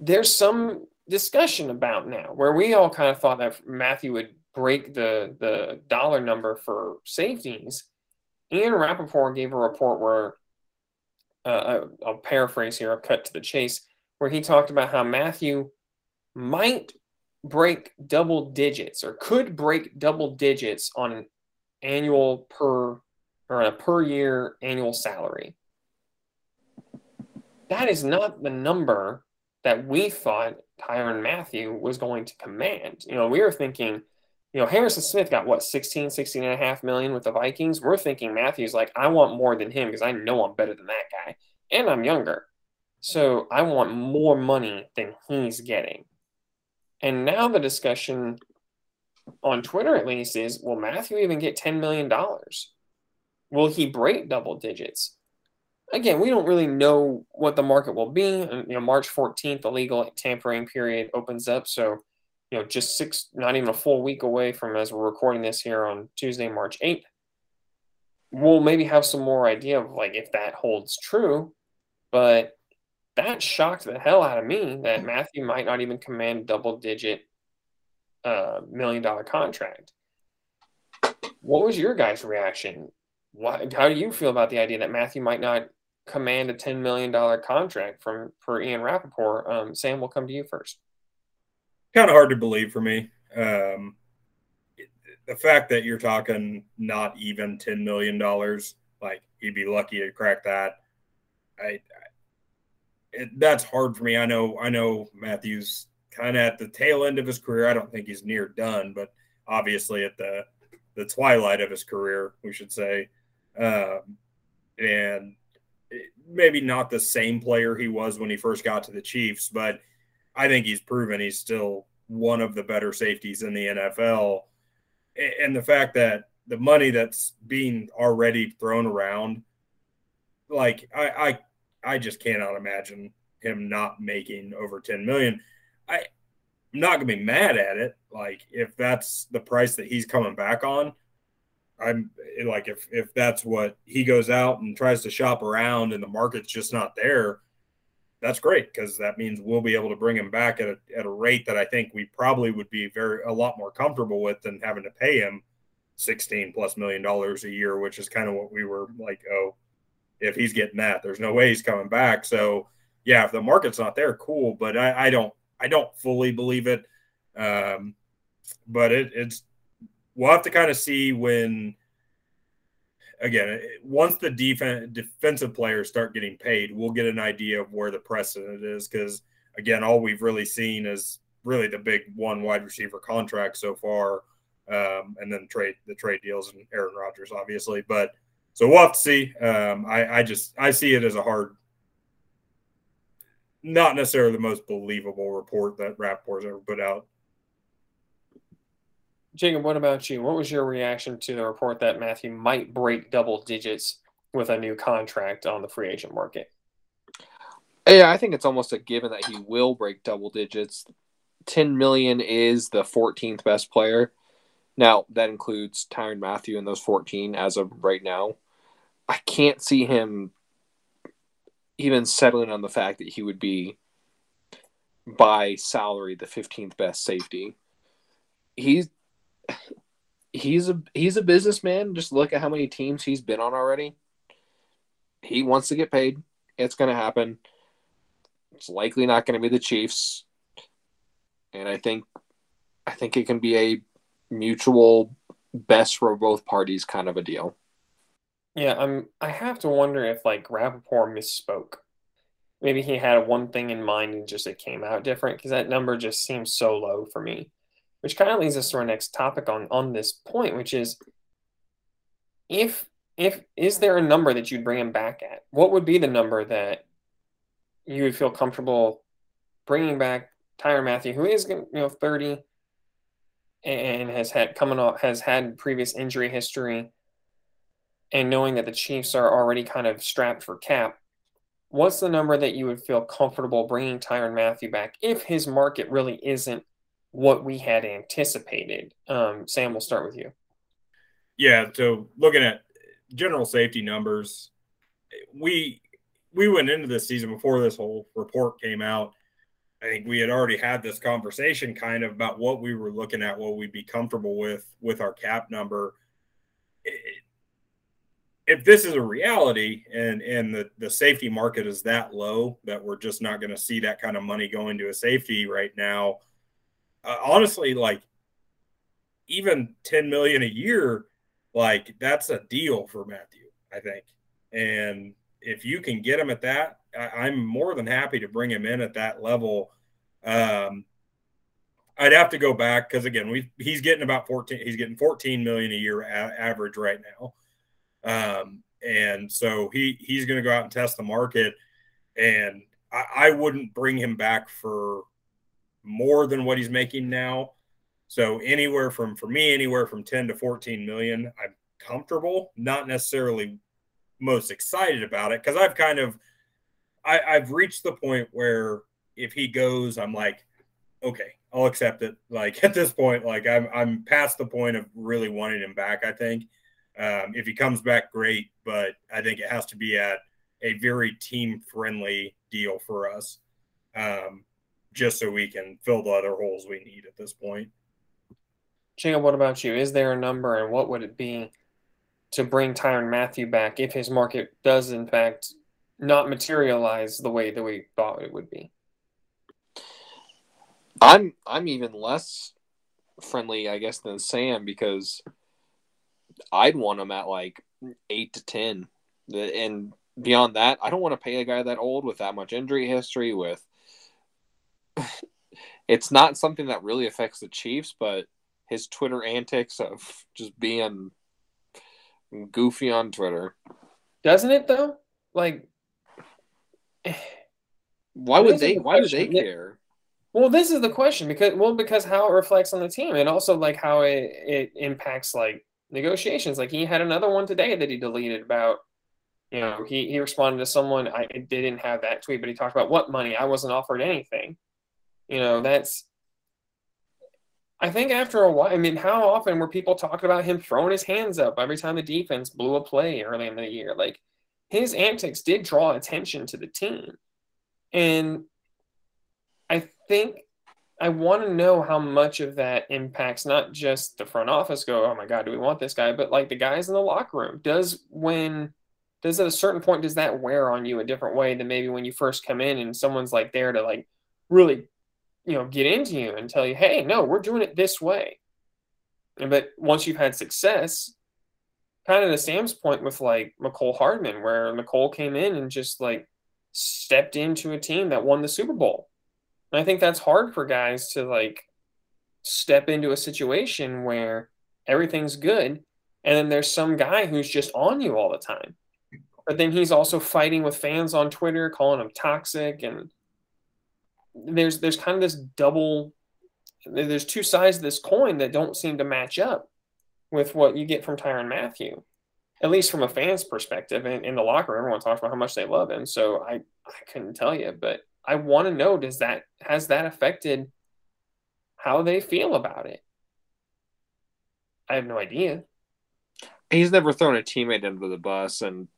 Speaker 1: there's some discussion about now where we all kind of thought that Mathieu would break the the dollar number for safeties. Ian Rapoport gave a report where uh, I'll paraphrase here, I'll cut to the chase, where he talked about how Mathieu might break double digits or could break double digits on annual per or a per year annual salary. That is not the number that we thought Tyrann Mathieu was going to command. You know, we were thinking, you know, Harrison Smith got what 16, 16 and a half million with the Vikings. We're thinking Mathieu's like, I want more than him because I know I'm better than that guy and I'm younger. So I want more money than he's getting. And now the discussion on Twitter, at least, is will Mathieu even get $10 million? Will he break double digits? Again, we don't really know what the market will be. You know, March 14th, the legal tampering period opens up. So, you know, just six, not even a full week away from as we're recording this here on Tuesday, March 8th. We'll maybe have some more idea of like if that holds true. But that shocked the hell out of me that Mathieu might not even command double digit uh, million dollar contract. What was your guys' reaction? Why, how do you feel about the idea that Mathieu might not command a $10 million contract from for Ian Rapoport? Um, Sam, we'll come to you first.
Speaker 2: Kind of hard to believe for me. Um, the fact that you're talking not even $10 million, like he'd be lucky to crack that. I, it, that's hard for me. I know, I know Mathieu's kind of at the tail end of his career. I don't think he's near done, but obviously at the the twilight of his career, we should say. Um, and maybe not the same player he was when he first got to the Chiefs, but I think he's proven he's still one of the better safeties in the NFL. And the fact that the money that's being already thrown around, like I, I I just cannot imagine him not making over 10 million. I, I'm not gonna be mad at it. Like if that's the price that he's coming back on, I'm like if if that's what he goes out and tries to shop around and the market's just not there, that's great because that means we'll be able to bring him back at a at a rate that I think we probably would be very a lot more comfortable with than having to pay him 16 plus million dollars a year, which is kind of what we were like, oh, if he's getting that. There's no way he's coming back. So yeah, if the market's not there, cool. But I, I don't I don't fully believe it. Um, but it, it's we'll have to kind of see when again once the defense defensive players start getting paid, we'll get an idea of where the precedent is because again, all we've really seen is really the big one wide receiver contract so far. Um, and then trade the trade deals and Aaron Rodgers, obviously. But so we'll have to see. Um, I, I just I see it as a hard, not necessarily the most believable report that Rapoport's ever put out.
Speaker 1: Jacob, what about you? What was your reaction to the report that Mathieu might break double digits with a new contract on the free agent market?
Speaker 3: Yeah, I think it's almost a given that he will break double digits. 10 million is the 14th best player. Now, that includes Tyrann Mathieu in those 14 as of right now. I can't see him even settling on the fact that he would be by salary the 15th best safety. He's he's a he's a businessman. Just look at how many teams he's been on already. He wants to get paid. It's going to happen. It's likely not going to be the Chiefs. And I think I think it can be a mutual best for both parties kind of a deal.
Speaker 1: Yeah, I'm. I have to wonder if like Rapoport misspoke. Maybe he had one thing in mind and just it came out different because that number just seems so low for me. Which kind of leads us to our next topic on on this point, which is if if is there a number that you'd bring him back at? What would be the number that you would feel comfortable bringing back Tyrann Mathieu, who is you know thirty and has had coming off has had previous injury history and knowing that the Chiefs are already kind of strapped for cap, what's the number that you would feel comfortable bringing Tyrann Mathieu back if his market really isn't what we had anticipated? Um, Sam, we'll start with you.
Speaker 2: Yeah. So looking at general safety numbers, we we went into this season before this whole report came out. I think we had already had this conversation kind of about what we were looking at, what we'd be comfortable with with our cap number. If this is a reality and and the the safety market is that low that we're just not going to see that kind of money going to a safety right now, uh, honestly, like even 10 million a year, like that's a deal for Mathieu, I think. And if you can get him at that, I, am more than happy to bring him in at that level. Um, I'd have to go back because again, we he's getting about 14. He's getting 14 million a year a- average right now, um, and so he he's going to go out and test the market. And I, I wouldn't bring him back for more than what he's making now. So anywhere from for me, anywhere from 10 to 14 million, I'm comfortable. Not necessarily most excited about it because I've kind of I, I've reached the point where if he goes, I'm like, okay, I'll accept it. Like at this point, like I'm I'm past the point of really wanting him back. I think um, if he comes back, great, but I think it has to be at a very team friendly deal for us, um, just so we can fill the other holes we need at this point.
Speaker 1: Jacob, what about you? Is there a number, and what would it be to bring Tyrann Mathieu back if his market does, in fact, not materialize the way that we thought it would be?
Speaker 3: I'm I'm even less friendly, I guess, than Sam because I'd want him at like eight to ten, and beyond that, I don't want to pay a guy that old with that much injury history. With it's not something that really affects the Chiefs, but his Twitter antics of just being goofy on Twitter.
Speaker 1: Doesn't it though? Like
Speaker 3: why would they why do they care?
Speaker 1: Well, this is the question because well because how it reflects on the team and also like how it, it impacts like negotiations. Like he had another one today that he deleted about you know, he, he responded to someone I didn't have that tweet, but he talked about what money I wasn't offered anything. You know, that's I think after a while, I mean, how often were people talking about him throwing his hands up every time the defense blew a play early in the year? Like his antics did draw attention to the team. And I think I want to know how much of that impacts not just the front office go, oh my God, do we want this guy? But like the guys in the locker room. Does when does at a certain point does that wear on you a different way than maybe when you first come in and someone's like there to like really you know get into you and tell you hey no we're doing it this way but once you've had success kind of to sam's point with like mecole hardman where mecole came in and just like stepped into a team that won the super bowl and i think that's hard for guys to like step into a situation where everything's good and then there's some guy who's just on you all the time but then he's also fighting with fans on twitter calling them toxic and there's there's kind of this double there's two sides of this coin that don't seem to match up with what you get from Tyrann Mathieu, at least from a fan's perspective. And in the locker room, everyone talks about how much they love him. So I, I couldn't tell you, but I want to know does that has that affected how they feel about it? I have no idea.
Speaker 3: He's never thrown a teammate under the bus, and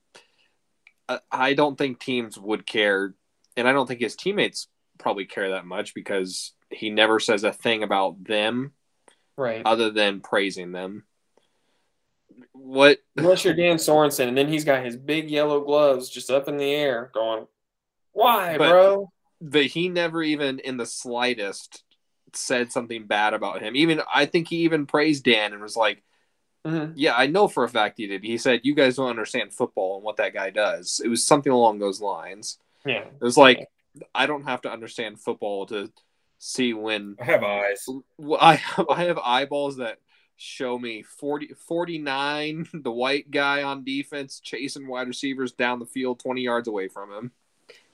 Speaker 3: I don't think teams would care, and I don't think his teammates probably care that much because he never says a thing about them,
Speaker 1: right?
Speaker 3: Other than praising them. What?
Speaker 1: Unless you're Dan Sorensen, and then he's got his big yellow gloves just up in the air, going, "Why, but, bro?"
Speaker 3: But he never even, in the slightest, said something bad about him. Even I think he even praised Dan and was like, mm-hmm. "Yeah, I know for a fact he did." He said, "You guys don't understand football and what that guy does." It was something along those lines.
Speaker 1: Yeah,
Speaker 3: it was like I don't have to understand football to see when
Speaker 2: I have eyes.
Speaker 3: I have, I have eyeballs that show me 40, 49, the white guy on defense chasing wide receivers down the field 20 yards away from him.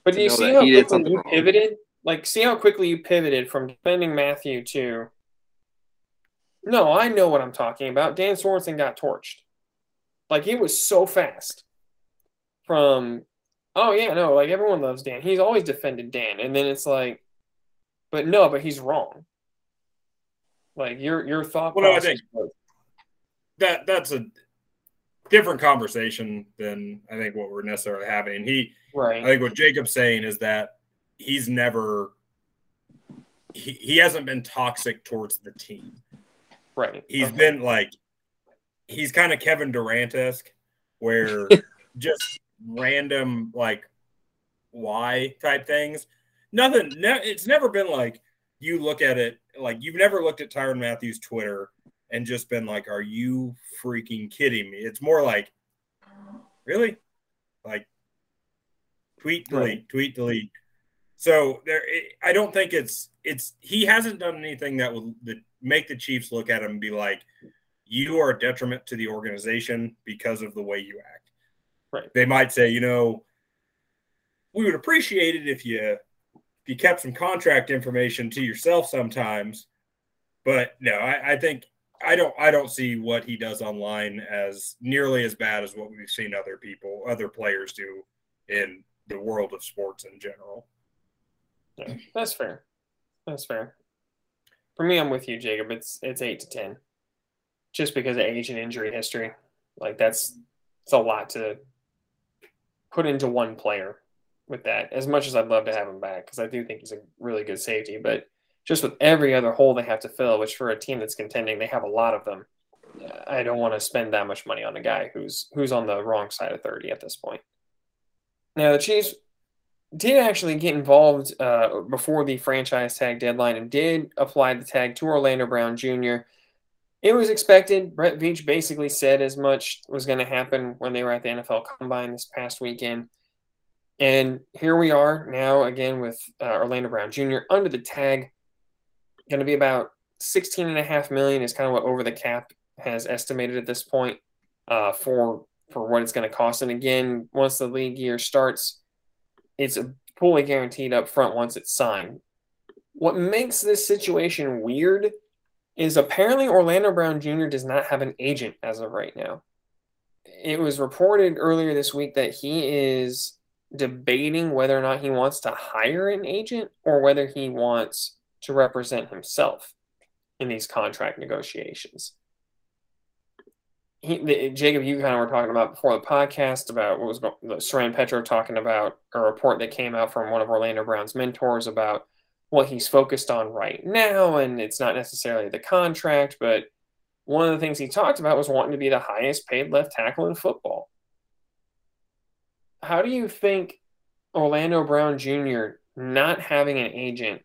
Speaker 1: But do you see how quickly you pivoted? Like, see how quickly you pivoted from defending Mathieu to. No, I know what I'm talking about. Dan Sorensen got torched. Like, he was so fast from Oh yeah, no, like everyone loves Dan. He's always defended Dan, and then it's like, but no, but he's wrong. Like your your thought.
Speaker 2: Well, no, I think that that's a different conversation than I think what we're necessarily having. He,
Speaker 1: right.
Speaker 2: I think what Jacob's saying is that he's never, he, he hasn't been toxic towards the team.
Speaker 1: Right.
Speaker 2: He's
Speaker 1: okay.
Speaker 2: been like, he's kind of Kevin Durant esque, where just random like why type things. Nothing. Ne- it's never been like you look at it like you've never looked at Tyrann Mathieu's Twitter and just been like, "Are you freaking kidding me?" It's more like, really, like tweet delete,
Speaker 1: Right.
Speaker 2: tweet delete. So there, I don't think it's it's he hasn't done anything that would make the Chiefs look at him and be like, "You are a detriment to the organization because of the way you act."
Speaker 1: Right.
Speaker 2: They might say, you know, we would appreciate it if you if you kept some contract information to yourself sometimes. But no, I, I think I don't I don't see what he does online as nearly as bad as what we've seen other people, other players do in the world of sports in general.
Speaker 1: Yeah, that's fair. That's fair. For me, I'm with you, Jacob. It's it's eight to ten, just because of age and injury history. Like that's it's a lot to put into one player with that. As much as I'd love to have him back, because I do think he's a really good safety, but just with every other hole they have to fill, which for a team that's contending, they have a lot of them. I don't want to spend that much money on a guy who's who's on the wrong side of thirty at this point. Now the Chiefs did actually get involved uh, before the franchise tag deadline and did apply the tag to Orlando Brown Jr. It was expected. Brett Veach basically said as much was going to happen when they were at the NFL Combine this past weekend. And here we are now again with uh, Orlando Brown Jr. under the tag. Going to be about 16 and a half million is kind of what over the cap has estimated at this point uh, for for what it's going to cost. And again, once the league year starts, it's fully guaranteed up front once it's signed. What makes this situation weird is apparently Orlando Brown Jr. does not have an agent as of right now. It was reported earlier this week that he is debating whether or not he wants to hire an agent or whether he wants to represent himself in these contract negotiations. He, the, Jacob, you kind of were talking about before the podcast about what was. Saran Petro talking about a report that came out from one of Orlando Brown's mentors about what he's focused on right now, and it's not necessarily the contract, but one of the things he talked about was wanting to be the highest paid left tackle in football. How do you think Orlando Brown Jr. not having an agent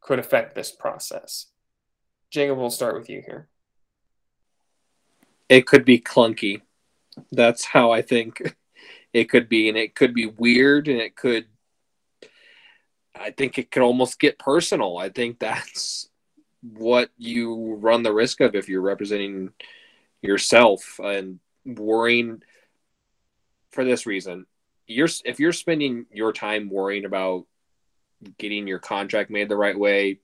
Speaker 1: could affect this process? Jacob, we'll start with you here.
Speaker 3: It could be clunky. That's how I think it could be, and it could be weird, and it could. I think it could almost get personal. I think that's what you run the risk of if you're representing yourself and worrying for this reason you're if you're spending your time worrying about getting your contract made the right way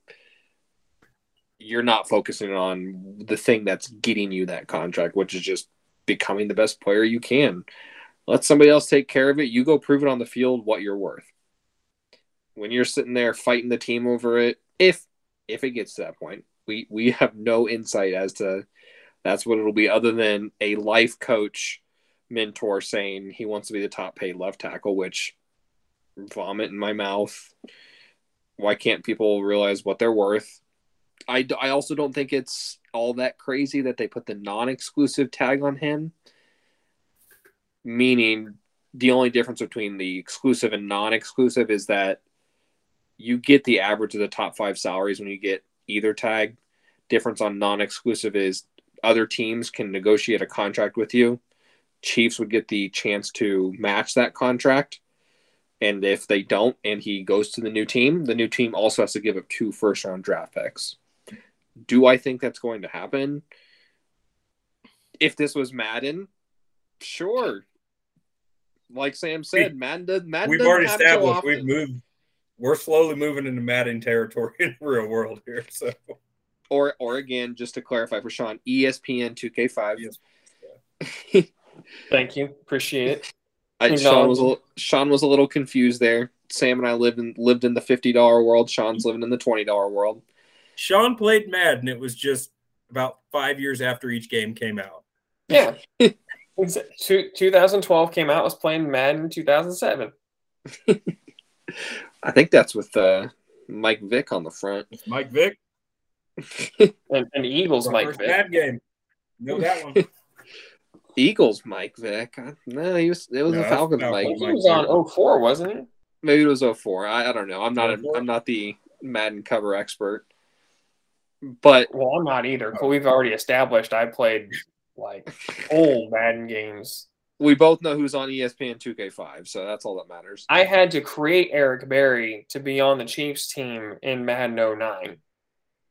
Speaker 3: you're not focusing on the thing that's getting you that contract which is just becoming the best player you can let somebody else take care of it you go prove it on the field what you're worth when you're sitting there fighting the team over it if if it gets to that point. We we have no insight as to that's what it'll be, other than a life coach mentor saying he wants to be the top paid left tackle, which vomit in my mouth. Why can't people realize what they're worth? I, I also don't think it's all that crazy that they put the non exclusive tag on him, meaning the only difference between the exclusive and non exclusive is that you get the average of the top five salaries when you get either tag. Difference on non exclusive is other teams can negotiate a contract with you. Chiefs would get the chance to match that contract. And if they don't, and he goes to the new team, the new team also has to give up two first round draft picks. Do I think that's going to happen? If this was Madden, sure. Like Sam said, Madden, does, Madden
Speaker 2: we've already established we've moved we're slowly moving into Madden territory in the real world here. So
Speaker 3: or or again, just to clarify for Sean, ESPN 2K5.
Speaker 2: Yes.
Speaker 1: Thank you. Appreciate it.
Speaker 3: I,
Speaker 1: You
Speaker 3: Sean was a, little- Sean was a little confused there. Sam and I lived in lived in the fifty dollar world. Sean's living in the twenty dollar world.
Speaker 2: Sean played Madden. It was just about five years after each game came out.
Speaker 1: Yeah. Two, 2012 came out, was playing Madden in 2007.
Speaker 3: I think that's with uh, Mike Vick on the front.
Speaker 2: It's Mike Vick.
Speaker 1: and, and Eagles
Speaker 2: Our
Speaker 1: Mike
Speaker 2: first
Speaker 1: Vick.
Speaker 2: bad game. Know that one.
Speaker 3: Eagles Mike Vick. No, he was. It was
Speaker 2: No,
Speaker 3: the Falcons
Speaker 1: I
Speaker 3: Mike.
Speaker 1: think he
Speaker 2: Mike
Speaker 1: was on 04, wasn't he?
Speaker 3: Maybe it was 04. I, I don't know. I'm not. A,
Speaker 2: 04?
Speaker 3: I'm not the Madden cover expert. But
Speaker 1: Well, I'm not either. But we've already established I played like old Madden games.
Speaker 3: we both know who's on ESPN 2K5, so that's all that matters.
Speaker 1: I had to create Eric Berry to be on the Chiefs team in Madden 09.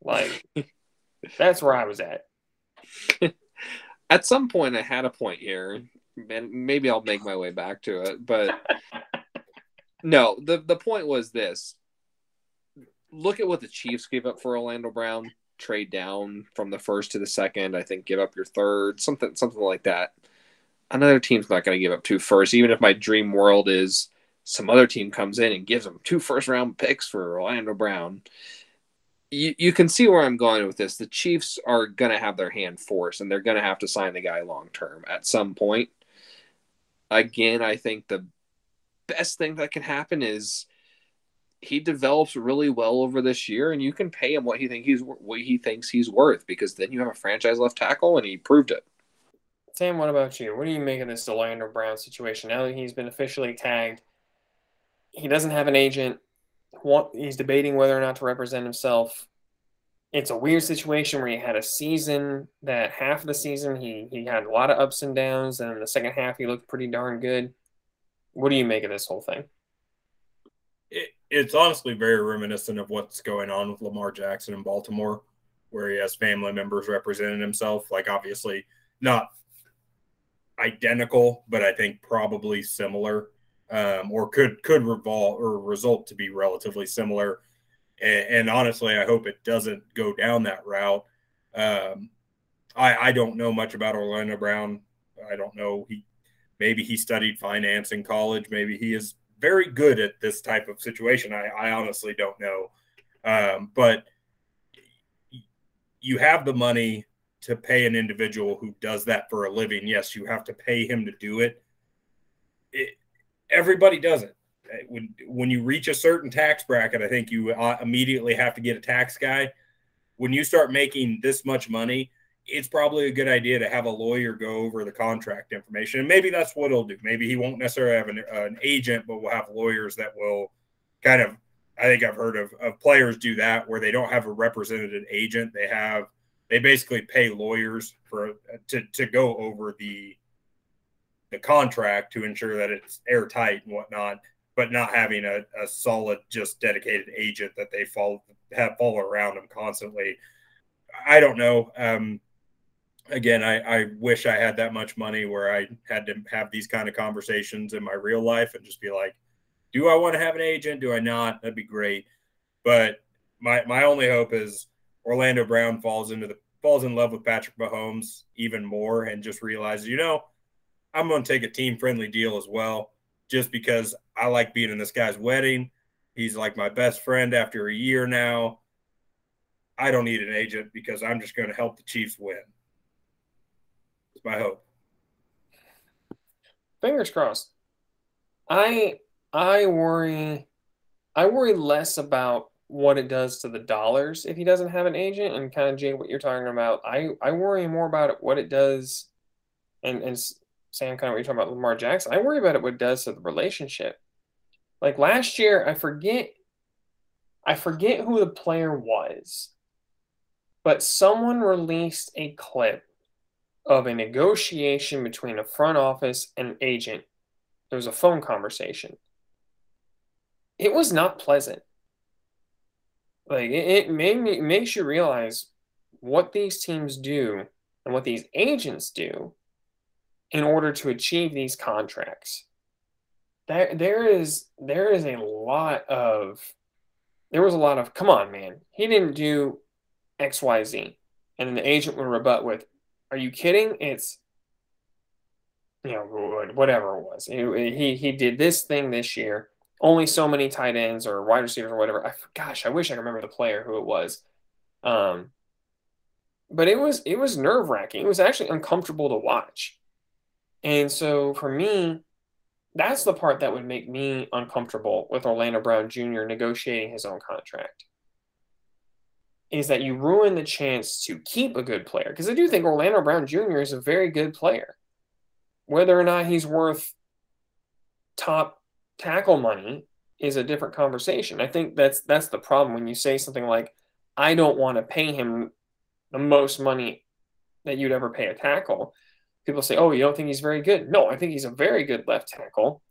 Speaker 1: Like, that's where I was at.
Speaker 3: At some point, I had a point here, and maybe I'll make my way back to it. But no, the the point was this: look at what the Chiefs gave up for Orlando Brown. Trade down from the first to the second. I think give up your third, something something like that. Another team's not going to give up two first, even if my dream world is some other team comes in and gives them two first round picks for Orlando Brown. You, you can see where I'm going with this. The Chiefs are going to have their hand forced, and they're going to have to sign the guy long term at some point. Again, I think the best thing that can happen is he develops really well over this year, and you can pay him what he think he's what he thinks he's worth because then you have a franchise left tackle, and he proved it.
Speaker 1: Sam, what about you? What do you make of this Orlando Brown situation? Now that he's been officially tagged, he doesn't have an agent. What he's debating whether or not to represent himself. It's a weird situation where he had a season that half of the season he he had a lot of ups and downs, and the second half he looked pretty darn good. What do you make of this whole thing?
Speaker 2: it, it's honestly very reminiscent of what's going on with Lamar Jackson in Baltimore, where he has family members representing himself. Like, obviously, not identical, but I think probably similar, um, or could could revolve or result to be relatively similar. And, and honestly, I hope it doesn't go down that route. Um, I, I don't know much about Orlando Brown. I don't know he maybe he studied finance in college. Maybe he is very good at this type of situation. I, I honestly don't know. Um, but you have the money to pay an individual who does that for a living. Yes, you have to pay him to do it. it everybody does it. When, when you reach a certain tax bracket, I think you uh, immediately have to get a tax guy. When you start making this much money, it's probably a good idea to have a lawyer go over the contract information. And maybe that's what he'll do. Maybe he won't necessarily have an, an agent, but we'll have lawyers that will kind of, I think I've heard of, of players do that where they don't have a representative agent. They have, they basically pay lawyers for, to, to go over the, the contract to ensure that it's airtight and whatnot, but not having a, a solid, just dedicated agent that they follow, have follow around them constantly. I don't know. Um, again, I, I wish I had that much money where I had to have these kind of conversations in my real life and just be like, do I want to have an agent? Do I not? That'd be great. But my my only hope is Orlando Brown falls into the falls in love with Patrick Mahomes even more and just realizes, you know, I'm going to take a team friendly deal as well, just because I like being in this guy's wedding. He's like my best friend after a year now. I don't need an agent because I'm just going to help the Chiefs win. It's my hope.
Speaker 1: Fingers crossed. I I worry I worry less about what it does to the dollars if he doesn't have an agent and kind of Jay what you're talking about. I I worry more about what it does and and Sam kind of what you're talking about Lamar Jackson. I worry about it what it does to the relationship. Like last year, I forget I forget who the player was, but someone released a clip of a negotiation between a front office and an agent. There was a phone conversation. It was not pleasant. Like it, it made me makes you realize what these teams do and what these agents do in order to achieve these contracts. There there is there is a lot of there was a lot of come on man he didn't do xyz and then the agent would rebut with are you kidding? It's you know whatever it was. He he did this thing this year. Only so many tight ends or wide receivers or whatever. I, gosh i wish i remember the player who it was. Um but it was it was nerve wracking it was actually uncomfortable to watch And so for me, that's the part that would make me uncomfortable with Orlando Brown Jr. negotiating his own contract. Is that you ruin the chance to keep a good player? Because I do think Orlando Brown Jr. is a very good player. Whether or not he's worth top tackle money is a different conversation. I think that's that's the problem when you say something like, I don't want to pay him the most money that you'd ever pay a tackle. People say, "Oh, you don't think he's very good?" No, I think he's a very good left tackle.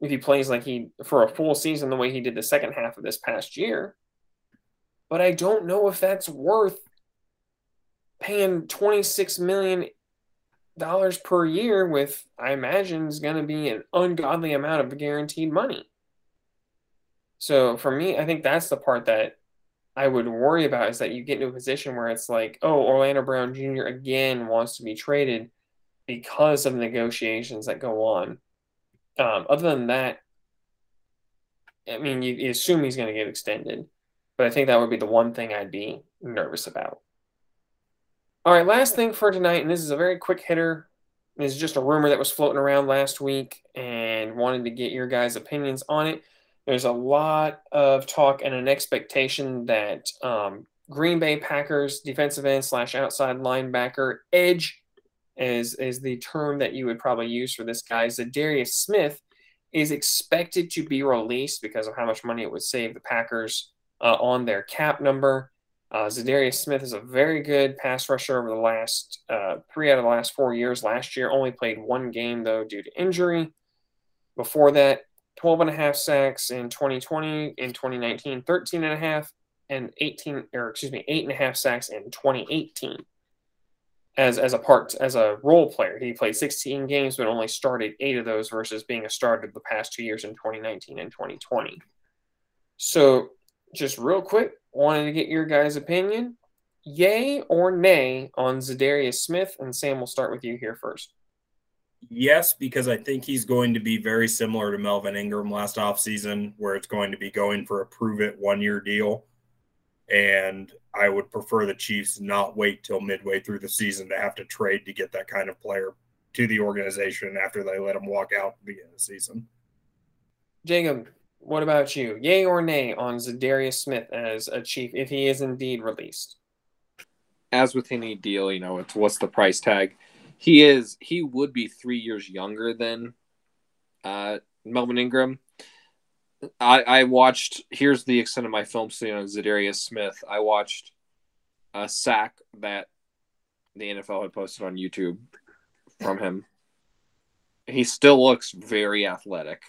Speaker 1: If he plays like he for a full season the way he did the second half of this past year. But I don't know if that's worth paying 26 million dollars per year with I imagine is going to be an ungodly amount of guaranteed money. So for me, I think that's the part that I would worry about is that you get into a position where it's like, oh, Orlando Brown Jr. again wants to be traded because of negotiations that go on. Um, other than that, I mean, you, you assume he's going to get extended, but I think that would be the one thing I'd be nervous about. All right, last thing for tonight, and this is a very quick hitter. This is just a rumor that was floating around last week and wanted to get your guys' opinions on it. There's a lot of talk and an expectation that um, Green Bay Packers defensive end slash outside linebacker edge is is the term that you would probably use for this guy. Za'Darius Smith is expected to be released because of how much money it would save the Packers uh, on their cap number. Uh, Za'Darius Smith is a very good pass rusher over the last uh, three out of the last four years. Last year, only played one game though due to injury. Before that, 12 and a half sacks in 2020, in 2019, 13 and a half, and 18, or excuse me, eight and a half sacks in 2018 as, as a part, as a role player. He played 16 games, but only started eight of those versus being a starter the past two years in 2019 and 2020. So, just real quick, wanted to get your guys' opinion. Yay or nay on Za'Darius Smith? And Sam, we'll start with you here first.
Speaker 2: Yes, because I think he's going to be very similar to Melvin Ingram last offseason, where it's going to be going for a prove it one year deal. And I would prefer the Chiefs not wait till midway through the season to have to trade to get that kind of player to the organization after they let him walk out at the beginning of the season.
Speaker 1: Jacob, what about you? Yay or nay on Za'Darius Smith as a Chief if he is indeed released?
Speaker 3: As with any deal, you know, it's what's the price tag he is he would be three years younger than uh, Melvin Ingram. I, I watched. Here's the extent of my film study on Za'Darius Smith. I watched a sack that the NFL had posted on YouTube from him. He still looks very athletic.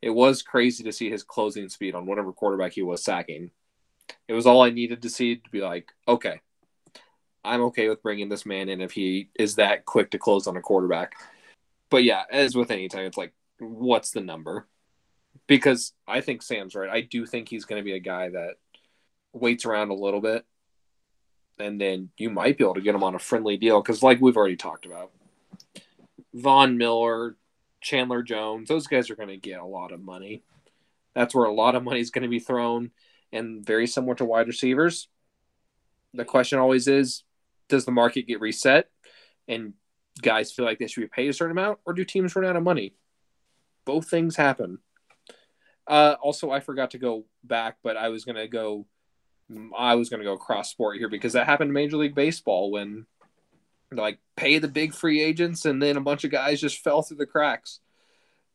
Speaker 3: It was crazy to see his closing speed on whatever quarterback he was sacking. It was all I needed to see to be like, okay, I'm okay with bringing this man in if he is that quick to close on a quarterback. But yeah, as with any time, it's like, what's the number? Because I think Sam's right. I do think he's going to be a guy that waits around a little bit, and then you might be able to get him on a friendly deal. Because, like we've already talked about, Von Miller, Chandler Jones, those guys are going to get a lot of money. That's where a lot of money is going to be thrown. And very similar to wide receivers, the question always is does the market get reset and guys feel like they should be paid a certain amount, or do teams run out of money? Both things happen. Uh, also, I forgot to go back, but I was gonna go. I was gonna go cross sport here because that happened in Major League Baseball when, like, pay the big free agents, and then a bunch of guys just fell through the cracks.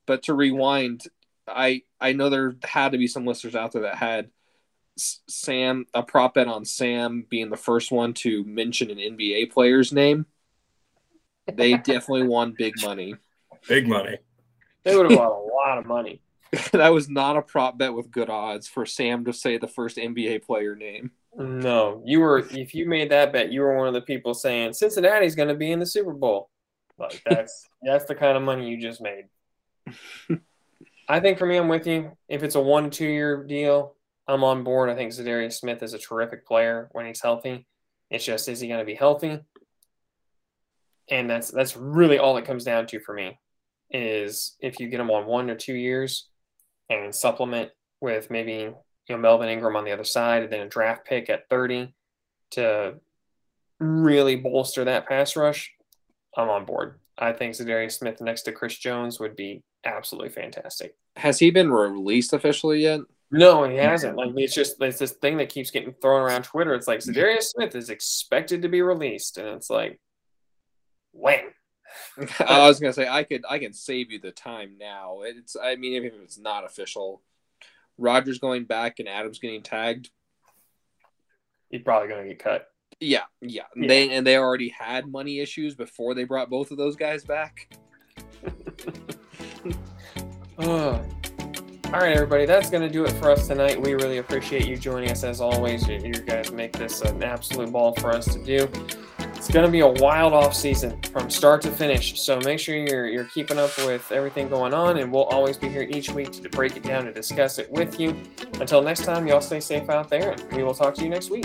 Speaker 3: But to rewind, I I know there had to be some listeners out there that had Sam a prop bet on Sam being the first one to mention an NBA player's name. They definitely won big money.
Speaker 2: Big money.
Speaker 1: They would have won a lot of money.
Speaker 3: that was not a prop bet with good odds for Sam to say the first NBA player name.
Speaker 1: No, you were if you made that bet, you were one of the people saying Cincinnati's going to be in the Super Bowl. Like that's that's the kind of money you just made. I think for me, I'm with you. If it's a one two year deal, I'm on board. I think Za'Darius Smith is a terrific player when he's healthy. It's just is he going to be healthy? And that's that's really all it comes down to for me is if you get him on one or two years and supplement with maybe you know Melvin Ingram on the other side and then a draft pick at 30 to really bolster that pass rush, I'm on board. I think Za'Darius Smith next to Chris Jones would be absolutely fantastic.
Speaker 3: Has he been released officially yet?
Speaker 1: No, he hasn't. Like it's just it's this thing that keeps getting thrown around Twitter. It's like Za'Darius Smith is expected to be released, and it's like when.
Speaker 3: I was gonna say I could I can save you the time now. It's I mean even if it's not official, Rodgers going back and Adams getting tagged.
Speaker 1: He's probably gonna get cut.
Speaker 3: Yeah, yeah.
Speaker 1: Yeah.
Speaker 3: They and they already had money issues before they brought both of those guys back.
Speaker 1: Oh. All right, everybody, that's going to do it for us tonight. We really appreciate you joining us as always. You guys make this an absolute ball for us to do. It's going to be a wild off season from start to finish. So make sure you're you're keeping up with everything going on, and we'll always be here each week to break it down and discuss it with you. Until next time, y'all stay safe out there, and we will talk to you next week.